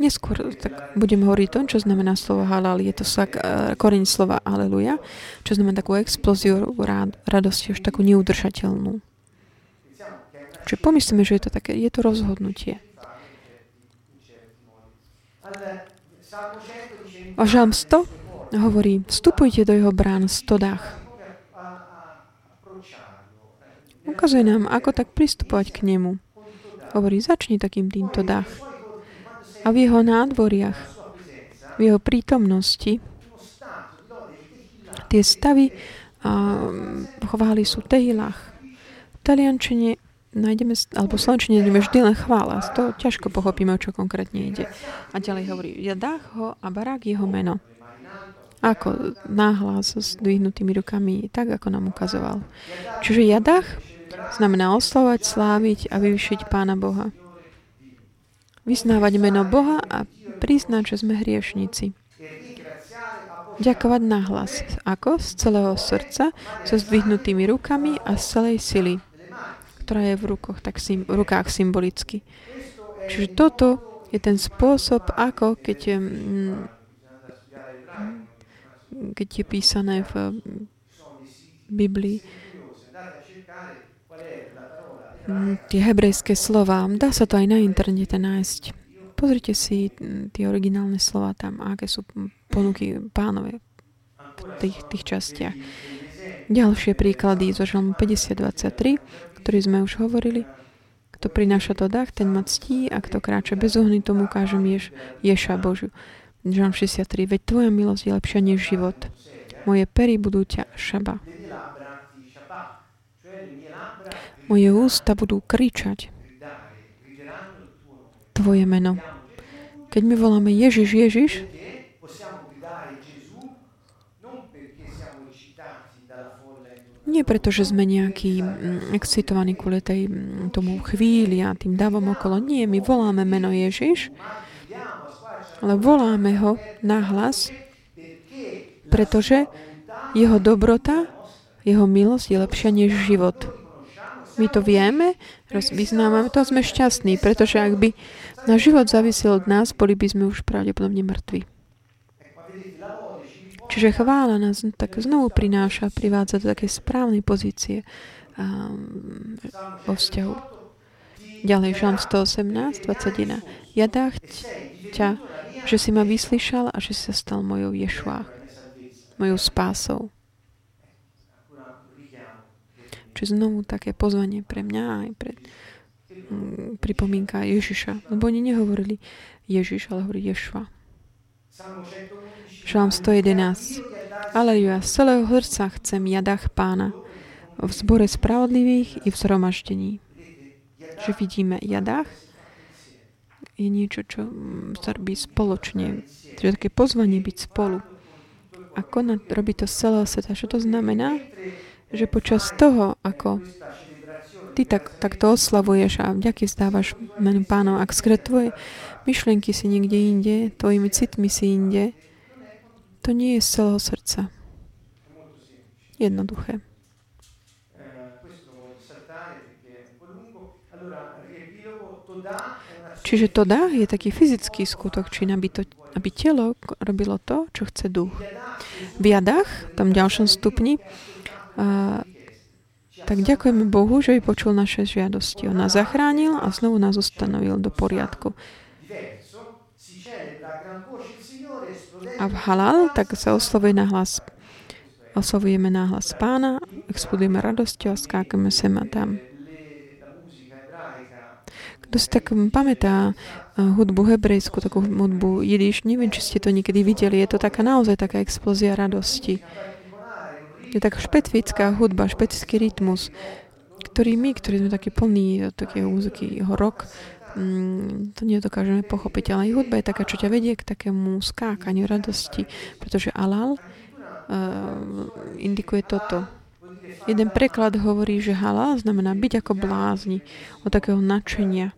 Neskôr tak budem hovoriť o tom, čo znamená slovo halal. Je to sak, uh, koreň slova aleluja, čo znamená takú explóziu radosti, už takú neudržateľnú. Čiže pomyslíme, že je to také, je to rozhodnutie. A žalm 100 hovorí, vstupujte do jeho brán v stodách. Ukazuje nám, ako tak pristupovať k nemu. Hovorí, začni takým týmto dách a v jeho nádvoriach, v jeho prítomnosti, tie stavy a chvály sú tehilách. V taliančine nájdeme, alebo v slovenčine nájdeme vždy len chvála. Z toho ťažko pochopíme, o čo konkrétne ide. A ďalej hovorí, dách ho a barák jeho meno. Ako náhlas s dvihnutými rukami, tak ako nám ukazoval. Čiže jadách znamená oslovať, sláviť a vyvyšiť Pána Boha vyznávať meno Boha a priznať, že sme hriešnici. Ďakovať nahlas. Ako? Z celého srdca, so zdvihnutými rukami a z celej sily, ktorá je v, rukoch, tak sim, rukách symbolicky. Čiže toto je ten spôsob, ako keď, mm, keď je písané v Biblii, tie hebrejské slova. Dá sa to aj na internete nájsť. Pozrite si tie originálne slova tam, aké sú ponuky pánové v tých, tých častiach. Ďalšie príklady zo Žalmu 50.23, ktorý sme už hovorili. Kto prináša to dach, ten ma ctí a kto kráča bez ohny, tomu ukážem Ješ, Ješa Božiu. Žalm 63. Veď tvoja milosť je lepšia než život. Moje pery budú ťa šaba. Moje ústa budú kričať Tvoje meno. Keď my voláme Ježiš, Ježiš, nie preto, že sme nejaký mm, excitovaní kvôli tej, mm, tomu chvíli a tým dávom okolo. Nie, my voláme meno Ježiš, ale voláme ho nahlas, pretože jeho dobrota, jeho milosť je lepšia než život. My to vieme, vyznávame to a sme šťastní, pretože ak by na život závisel od nás, boli by sme už pravdepodobne mŕtvi. Čiže chvála nás tak znovu prináša, privádza do také správnej pozície um, vo vzťahu. Ďalej, Žalm 118, 21. Ja dách ťa, že si ma vyslyšal a že si sa stal mojou Ješuách, mojou spásou. Čiže znovu také pozvanie pre mňa aj pre mm, pripomínka Ježiša. Lebo oni nehovorili Ježiš, ale hovorí Ješva. Žalm 111. ja z celého srdca chcem jadách pána v zbore spravodlivých i v zhromaždení. Že vidíme jadách je niečo, čo sa robí spoločne. Čiže také pozvanie byť spolu. A konať, robí to z celého sveta. Čo to znamená? Že počas toho, ako ty tak, takto oslavuješ a vďaky zdávaš menu pánov, ak skre tvoje myšlienky si niekde inde, tvojimi citmi si inde, to nie je z celého srdca. Jednoduché. Čiže to dá je taký fyzický skutok, či aby, to, aby telo robilo to, čo chce duch. V jadách, v tom ďalšom stupni, a, tak ďakujeme Bohu, že vypočul naše žiadosti. On nás zachránil a znovu nás ustanovil do poriadku. A v halal tak sa oslovuje na hlas oslovujeme náhlas pána, explodujeme radosťou a skákame sem a tam. Kto si tak pamätá eh, hudbu hebrejskú, takú hudbu jidiš, neviem, či ste to niekedy videli, je to taká naozaj taká explózia radosti. Je tak špecifická hudba, špecifický rytmus, ktorý my, ktorí sme takí plní také muziky, jeho rok, mm, to nedokážeme pochopiť, ale aj hudba je taká, čo ťa vedie k takému skákaniu radosti, pretože alal uh, indikuje toto. Jeden preklad hovorí, že halal znamená byť ako blázni, od takého nadšenia.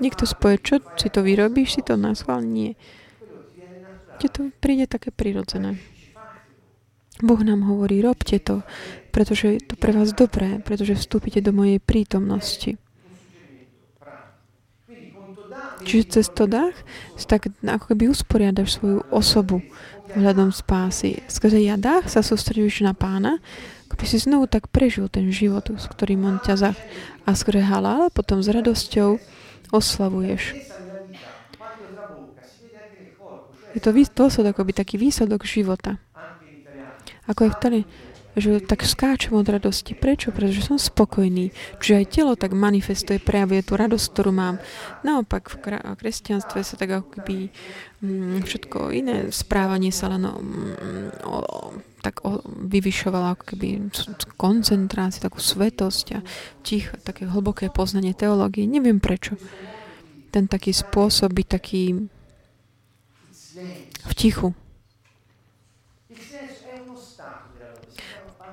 Niekto spoje, čo si to vyrobíš, si to na schvál? Nie. Ti to príde také prirodzené. Boh nám hovorí, robte to, pretože je to pre vás dobré, pretože vstúpite do mojej prítomnosti. Čiže cez to dách tak ako keby usporiadaš svoju osobu hľadom spásy. Skrze jadách sa sústredíš na pána, aby si znovu tak prežil ten život, s ktorým on ťa za... A skrze halal potom s radosťou oslavuješ. Je to dôsledok, akoby taký výsledok života. Ako je vtedy, že tak skáčem od radosti. Prečo? Pretože som spokojný. Čiže aj telo tak manifestuje, prejavuje tú radosť, ktorú mám. Naopak v kresťanstve sa tak ako mm, všetko iné správanie sa len mm, o, tak o, vyvyšovalo ako keby koncentráciu, takú svetosť a tich, také hlboké poznanie teológie. Neviem prečo. Ten taký spôsob byť taký v tichu.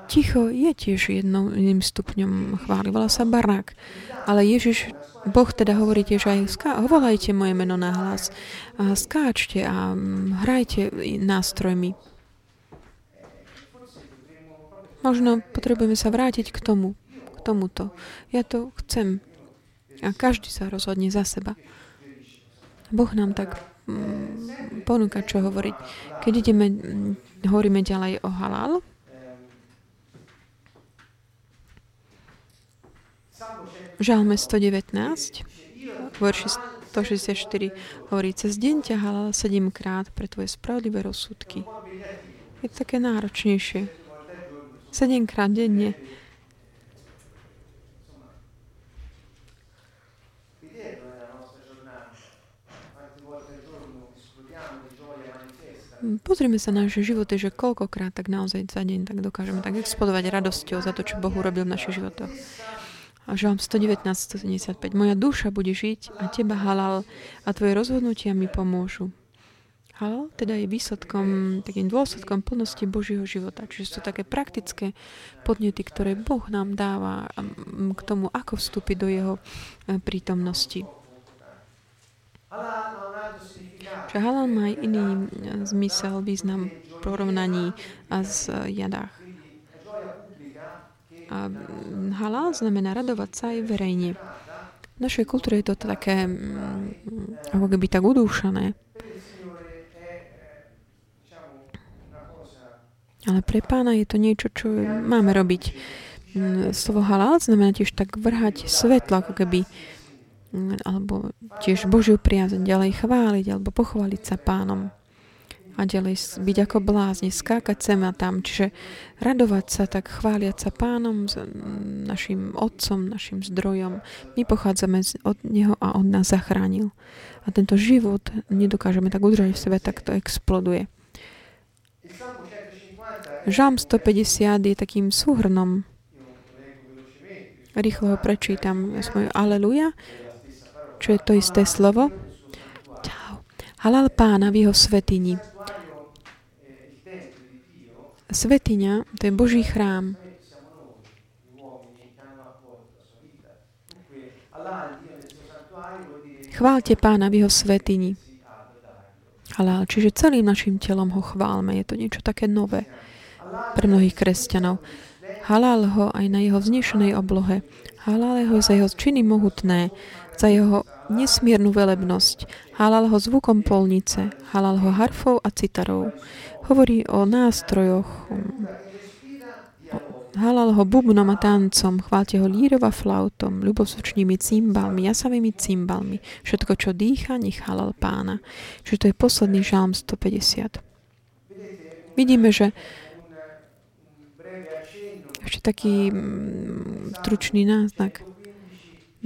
Ticho je tiež jednou, jedným stupňom chvály. Volá sa barák. Ale Ježiš, Boh teda hovorí tiež aj, ská, volajte moje meno na hlas, a skáčte a mm, hrajte nástrojmi. Možno potrebujeme sa vrátiť k tomu, k tomuto. Ja to chcem. A každý sa rozhodne za seba. Boh nám tak mm, ponúka, čo hovoriť. Keď ideme, mm, hovoríme ďalej o halal, Žalme 119, verši 164 hovorí, cez deň ťa halal sedemkrát pre tvoje spravodlivé rozsudky. Je to také náročnejšie. Sedemkrát denne. Pozrime sa na naše životy, že koľkokrát tak naozaj za deň tak dokážeme tak explodovať radosťou za to, čo Boh urobil v našich životoch. A Žalm 119, 175. Moja duša bude žiť a teba halal a tvoje rozhodnutia mi pomôžu. Halal teda je výsledkom, takým dôsledkom plnosti Božieho života. Čiže sú také praktické podnety, ktoré Boh nám dáva k tomu, ako vstúpiť do jeho e, prítomnosti. Čiže halal má iný e, zmysel, význam porovnaní a z e, jadách. A halal znamená radovať sa aj verejne. V našej kultúre je to také ako keby tak udúšané. Ale pre pána je to niečo, čo máme robiť. Slovo halal znamená tiež tak vrhať svetlo, ako keby alebo tiež Božiu priazeň ďalej chváliť alebo pochváliť sa pánom a ďalej byť ako blázni, skákať sem a tam, čiže radovať sa tak, chváliať sa pánom, našim otcom, našim zdrojom. My pochádzame od neho a on nás zachránil. A tento život nedokážeme tak udržať v sebe, tak to exploduje. Žám 150 je takým súhrnom. Rýchlo ho prečítam. Svoje Aleluja, čo je to isté slovo. Halal pána v jeho svetini. Svetiňa, to je Boží chrám. Chválte pána v jeho svetini. Halal, čiže celým našim telom ho chválme. Je to niečo také nové pre mnohých kresťanov. Halal ho aj na jeho vznešenej oblohe. Halal ho za jeho činy mohutné, za jeho nesmiernu velebnosť. Halal ho zvukom polnice. Halal ho harfou a citarou. Hovorí o nástrojoch. Halal ho bubnom a tancom, chválte ho lírov a flautom, ľubosúčnými cymbalmi, jasavými cymbalmi. Všetko, čo dýcha, nech halal pána. Čiže to je posledný žalm 150. Vidíme, že Ešte taký mm, stručný náznak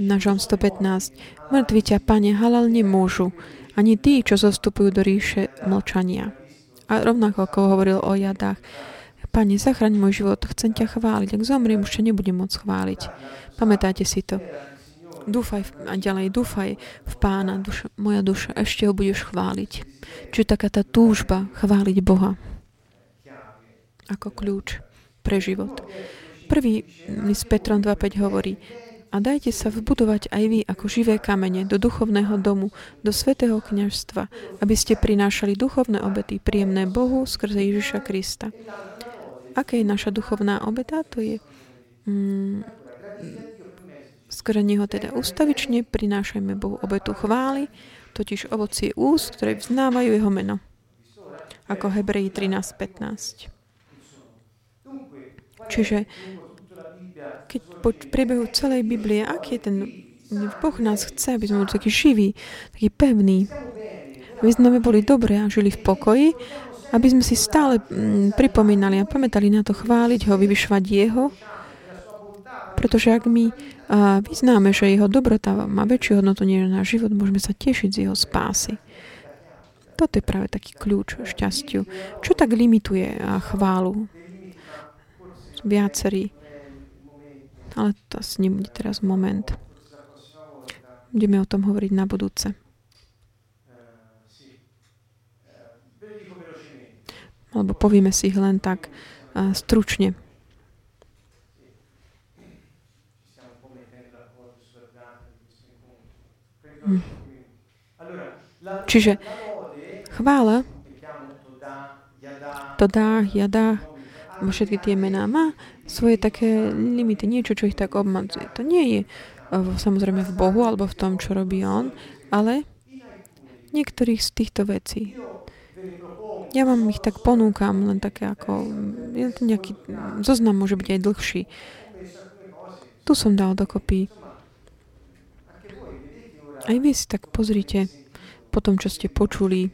na Žalm 115. Mŕtvi ťa, Pane, halal nemôžu, ani tí, čo zostupujú do ríše mlčania. A rovnako ako hovoril o jadách. Pane, zachraň môj život, chcem ťa chváliť. Ak zomriem, už ťa nebudem môcť chváliť. Pamätáte si to. Dúfaj a ďalej, dúfaj v pána, duša, moja duša, ešte ho budeš chváliť. Čiže taká tá túžba chváliť Boha ako kľúč pre život. Prvý list Petrom 2.5 hovorí, a dajte sa vbudovať aj vy ako živé kamene do duchovného domu, do svetého kňažstva, aby ste prinášali duchovné obety príjemné Bohu skrze Ježiša Krista. Aká je naša duchovná obeta? To je mm, skrze Neho teda ustavične prinášajme Bohu obetu chvály, totiž ovocie úst, ktoré vznávajú Jeho meno. Ako Hebreji 13.15. Čiže keď po priebehu celej Biblie, aký je ten Boh nás chce, aby sme boli taký živý, taký pevný, aby sme boli dobré a žili v pokoji, aby sme si stále mm, pripomínali a pamätali na to chváliť ho, vyvyšovať jeho, pretože ak my vyznáme, že jeho dobrota má väčšiu hodnotu než náš život, môžeme sa tešiť z jeho spásy. Toto je práve taký kľúč šťastiu. Čo tak limituje chválu? Viacerí ale to asi nebude teraz moment. Budeme o tom hovoriť na budúce. Alebo povieme si ich len tak stručne. Hm. Čiže chvála, to dá, jadá, všetky tie mená má svoje také limity, niečo, čo ich tak obmadzuje. To nie je eh, samozrejme v Bohu alebo v tom, čo robí On, ale niektorých z týchto vecí. Ja vám ich tak ponúkam, len také ako, nejaký zoznam môže byť aj dlhší. Tu som dal dokopy. Aj vy si tak pozrite po tom, čo ste počuli,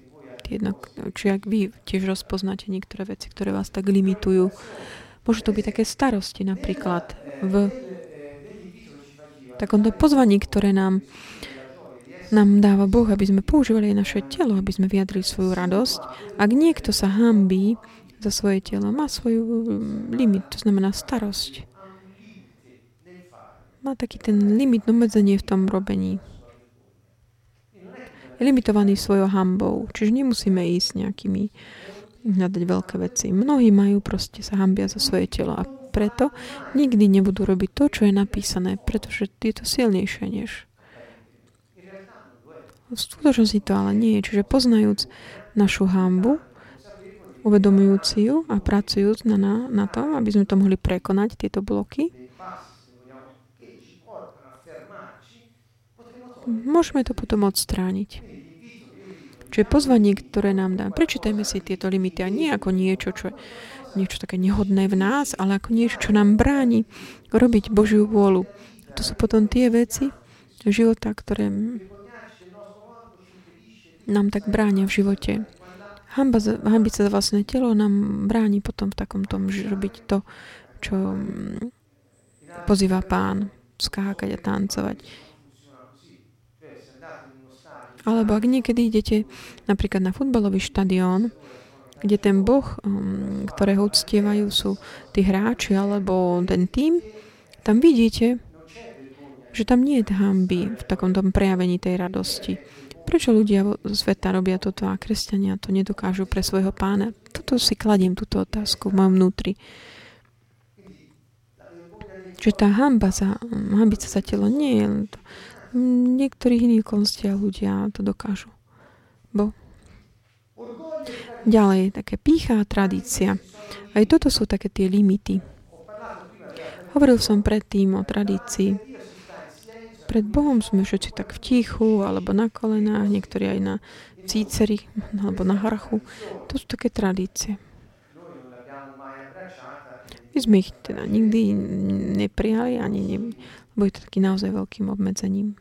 jednak, či ak vy tiež rozpoznáte niektoré veci, ktoré vás tak limitujú. Môžu to byť také starosti napríklad v takomto pozvaní, ktoré nám, nám dáva Boh, aby sme používali naše telo, aby sme vyjadrili svoju radosť. Ak niekto sa hambí za svoje telo, má svoju mm, limit, to znamená starosť. Má taký ten limit, obmedzenie v tom robení. Je limitovaný svojou hambou, čiže nemusíme ísť nejakými hľadať veľké veci. Mnohí majú proste sa hambia za svoje telo a preto nikdy nebudú robiť to, čo je napísané, pretože je to silnejšie než v skutočnosti to ale nie je. Čiže poznajúc našu hambu, uvedomujúci ju a pracujúc na, na, na tom, aby sme to mohli prekonať, tieto bloky, môžeme to potom odstrániť. Čiže pozvanie, ktoré nám dá. Prečítajme si tieto limity a nie ako niečo, čo je niečo také nehodné v nás, ale ako niečo, čo nám bráni robiť Božiu vôľu. A to sú potom tie veci života, ktoré nám tak bránia v živote. Hamba, hambiť sa za vlastné telo nám bráni potom v takom tom robiť to, čo pozýva pán, skákať a tancovať. Alebo ak niekedy idete napríklad na futbalový štadión, kde ten boh, um, ktorého uctievajú, sú tí hráči alebo ten tým, tam vidíte, že tam nie je hamby v takom tom prejavení tej radosti. Prečo ľudia zo sveta robia toto a kresťania to nedokážu pre svojho pána? Toto si kladiem, túto otázku v mojom vnútri. Že tá hamba za, hambiť sa za telo nie je niektorých iných okolnostiach ľudia to dokážu. Bo Ďalej, také pícha a tradícia. Aj toto sú také tie limity. Hovoril som predtým o tradícii. Pred Bohom sme všetci tak v tichu, alebo na kolenách, niektorí aj na cíceri, alebo na hrachu. To sú také tradície. My sme ich teda nikdy neprijali, ani ne, bude to taký naozaj veľkým obmedzením.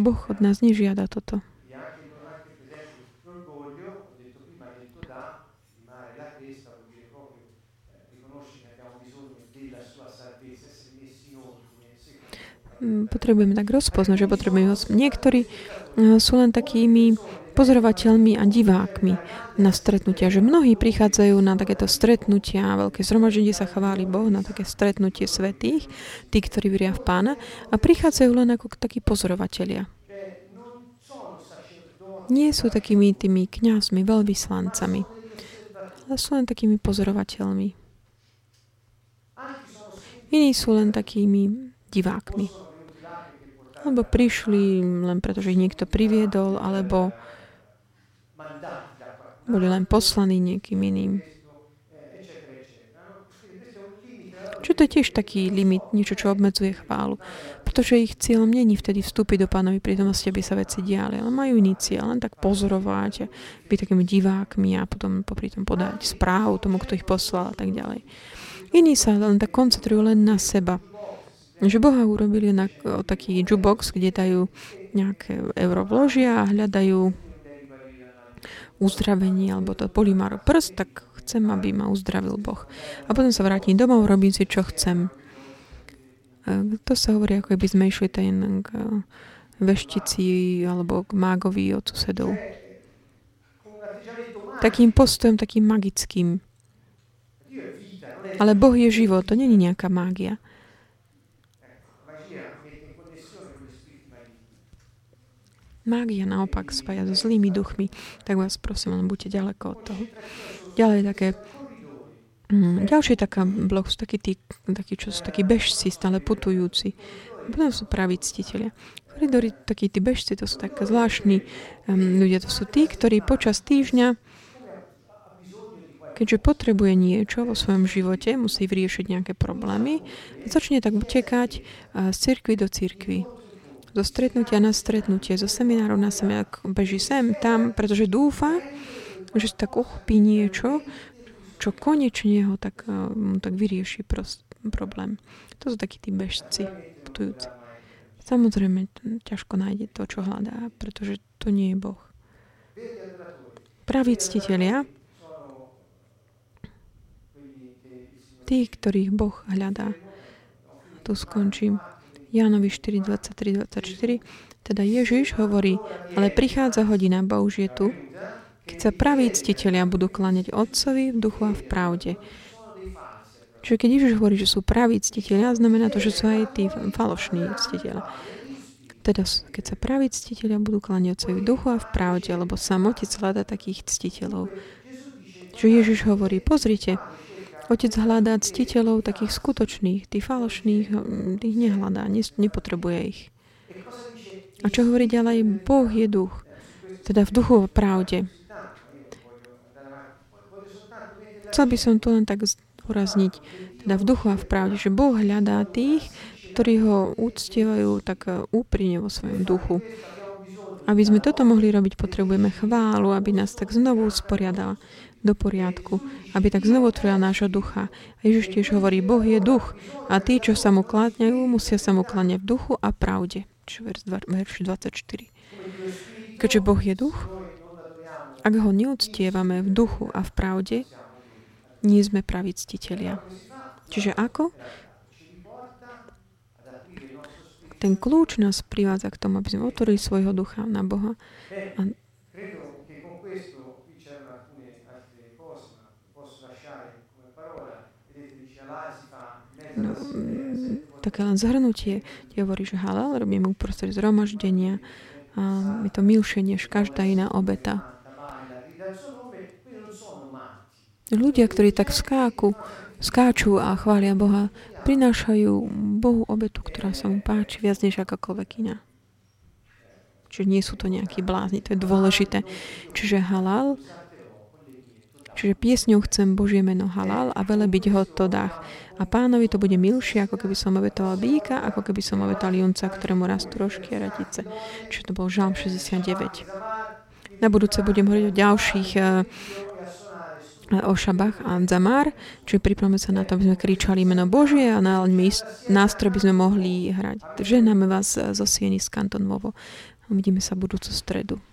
Boh od nás nežiada toto. Mm, potrebujeme tak rozpoznať, že potrebujeme ho. Niektorí sú len takými pozorovateľmi a divákmi na stretnutia. Že mnohí prichádzajú na takéto stretnutia, veľké zhromaždenie sa chváli Boh, na také stretnutie svetých, tí, ktorí veria v Pána, a prichádzajú len ako takí pozorovatelia. Nie sú takými tými kňazmi, veľvyslancami, ale sú len takými pozorovateľmi. Iní sú len takými divákmi. Alebo prišli len preto, že ich niekto priviedol, alebo boli len poslaní niekým iným. Čo to je tiež taký limit, niečo, čo obmedzuje chválu. Pretože ich cieľom není vtedy vstúpiť do pánovej prítomnosti, aby sa veci diali, ale majú iný cieľ, len tak pozorovať, byť takými divákmi a potom popri tom podať správu tomu, kto ich poslal a tak ďalej. Iní sa len tak koncentrujú len na seba. Že Boha urobili na taký jukebox, kde dajú nejaké euro vložia a hľadajú uzdravenie alebo to polimáro prst, tak chcem, aby ma uzdravil Boh. A potom sa vrátim domov, robím si, čo chcem. E, to sa hovorí, ako by sme išli ten k veštici alebo k mágovi od susedov. Takým postojom, takým magickým. Ale Boh je život, to není nejaká mágia. Mágia naopak spája so zlými duchmi, tak vás prosím, len buďte ďaleko od toho. Ďalej také Mm, ďalšie taká blok sú takí, tí, takí, čo sú takí bežci, stále putujúci. Potom sú praví ctiteľia. Koridori, takí tí bežci, to sú tak zvláštni um, ľudia. To sú tí, ktorí počas týždňa, keďže potrebuje niečo vo svojom živote, musí vyriešiť nejaké problémy, začne tak utekať uh, z cirkvy do cirkvy zo stretnutia na stretnutie, zo semináru na seminár, beží sem, tam, pretože dúfa, že si tak uchopí niečo, čo konečne ho tak, mu tak vyrieši prost, problém. To sú takí tí bežci, putujúci. Samozrejme, ťažko nájde to, čo hľadá, pretože to nie je Boh. Praví ctiteľia, tí, ktorých Boh hľadá. Tu skončím. Jánovi 4, 23, 24, teda Ježiš hovorí, ale prichádza hodina, bo už je tu, keď sa praví ctiteľia budú klaňať Otcovi v duchu a v pravde. Čiže keď Ježiš hovorí, že sú praví ctiteľia, znamená to, že sú aj tí falošní ctiteľia. Teda, keď sa praví ctiteľia budú klaňať Otcovi v duchu a v pravde, lebo samotec hľada takých ctiteľov. Čo Ježiš hovorí, pozrite, Otec hľadá ctiteľov takých skutočných, tých falošných, hm, tých nehľadá, nepotrebuje ich. A čo hovorí ďalej? Boh je duch, teda v duchu v pravde. Chcel by som tu len tak zdôrazniť, teda v duchu a v pravde, že Boh hľadá tých, ktorí ho úctievajú tak eh, úprimne vo svojom duchu. Aby sme toto mohli robiť, potrebujeme chválu, aby nás tak znovu usporiadala do poriadku, aby tak znovu otvorila nášho ducha. Ježiš tiež hovorí, Boh je duch a tí, čo sa mu klátňajú, musia sa mu kláňať v duchu a pravde. Čo verš 24. Keďže Boh je duch, ak ho neúctievame v duchu a v pravde, nie sme praví ctitelia. Čiže ako? Ten kľúč nás privádza k tomu, aby sme otvorili svojho ducha na Boha a no, také len zhrnutie, kde hovorí, že halal robíme uprostred zhromaždenia a je to milšie než každá iná obeta. Ľudia, ktorí tak skáku, skáču a chvália Boha, prinášajú Bohu obetu, ktorá sa mu páči viac než akákoľvek iná. Čiže nie sú to nejakí blázni, to je dôležité. Čiže halal Čiže piesňou chcem Božie meno halal a velebiť ho to dách. A pánovi to bude milšie, ako keby som obetoval býka, ako keby som obetoval junca, ktorému rastú rožky a ratice. Čiže to bol Žalm 69. Na budúce budem hovoriť o ďalších e, o šabách a zamár, čiže pripravme sa na to, aby sme kričali meno Božie a na nástroj by sme mohli hrať. Ženáme vás zo Sieny z Kanton Vovo. Uvidíme sa budúcu stredu.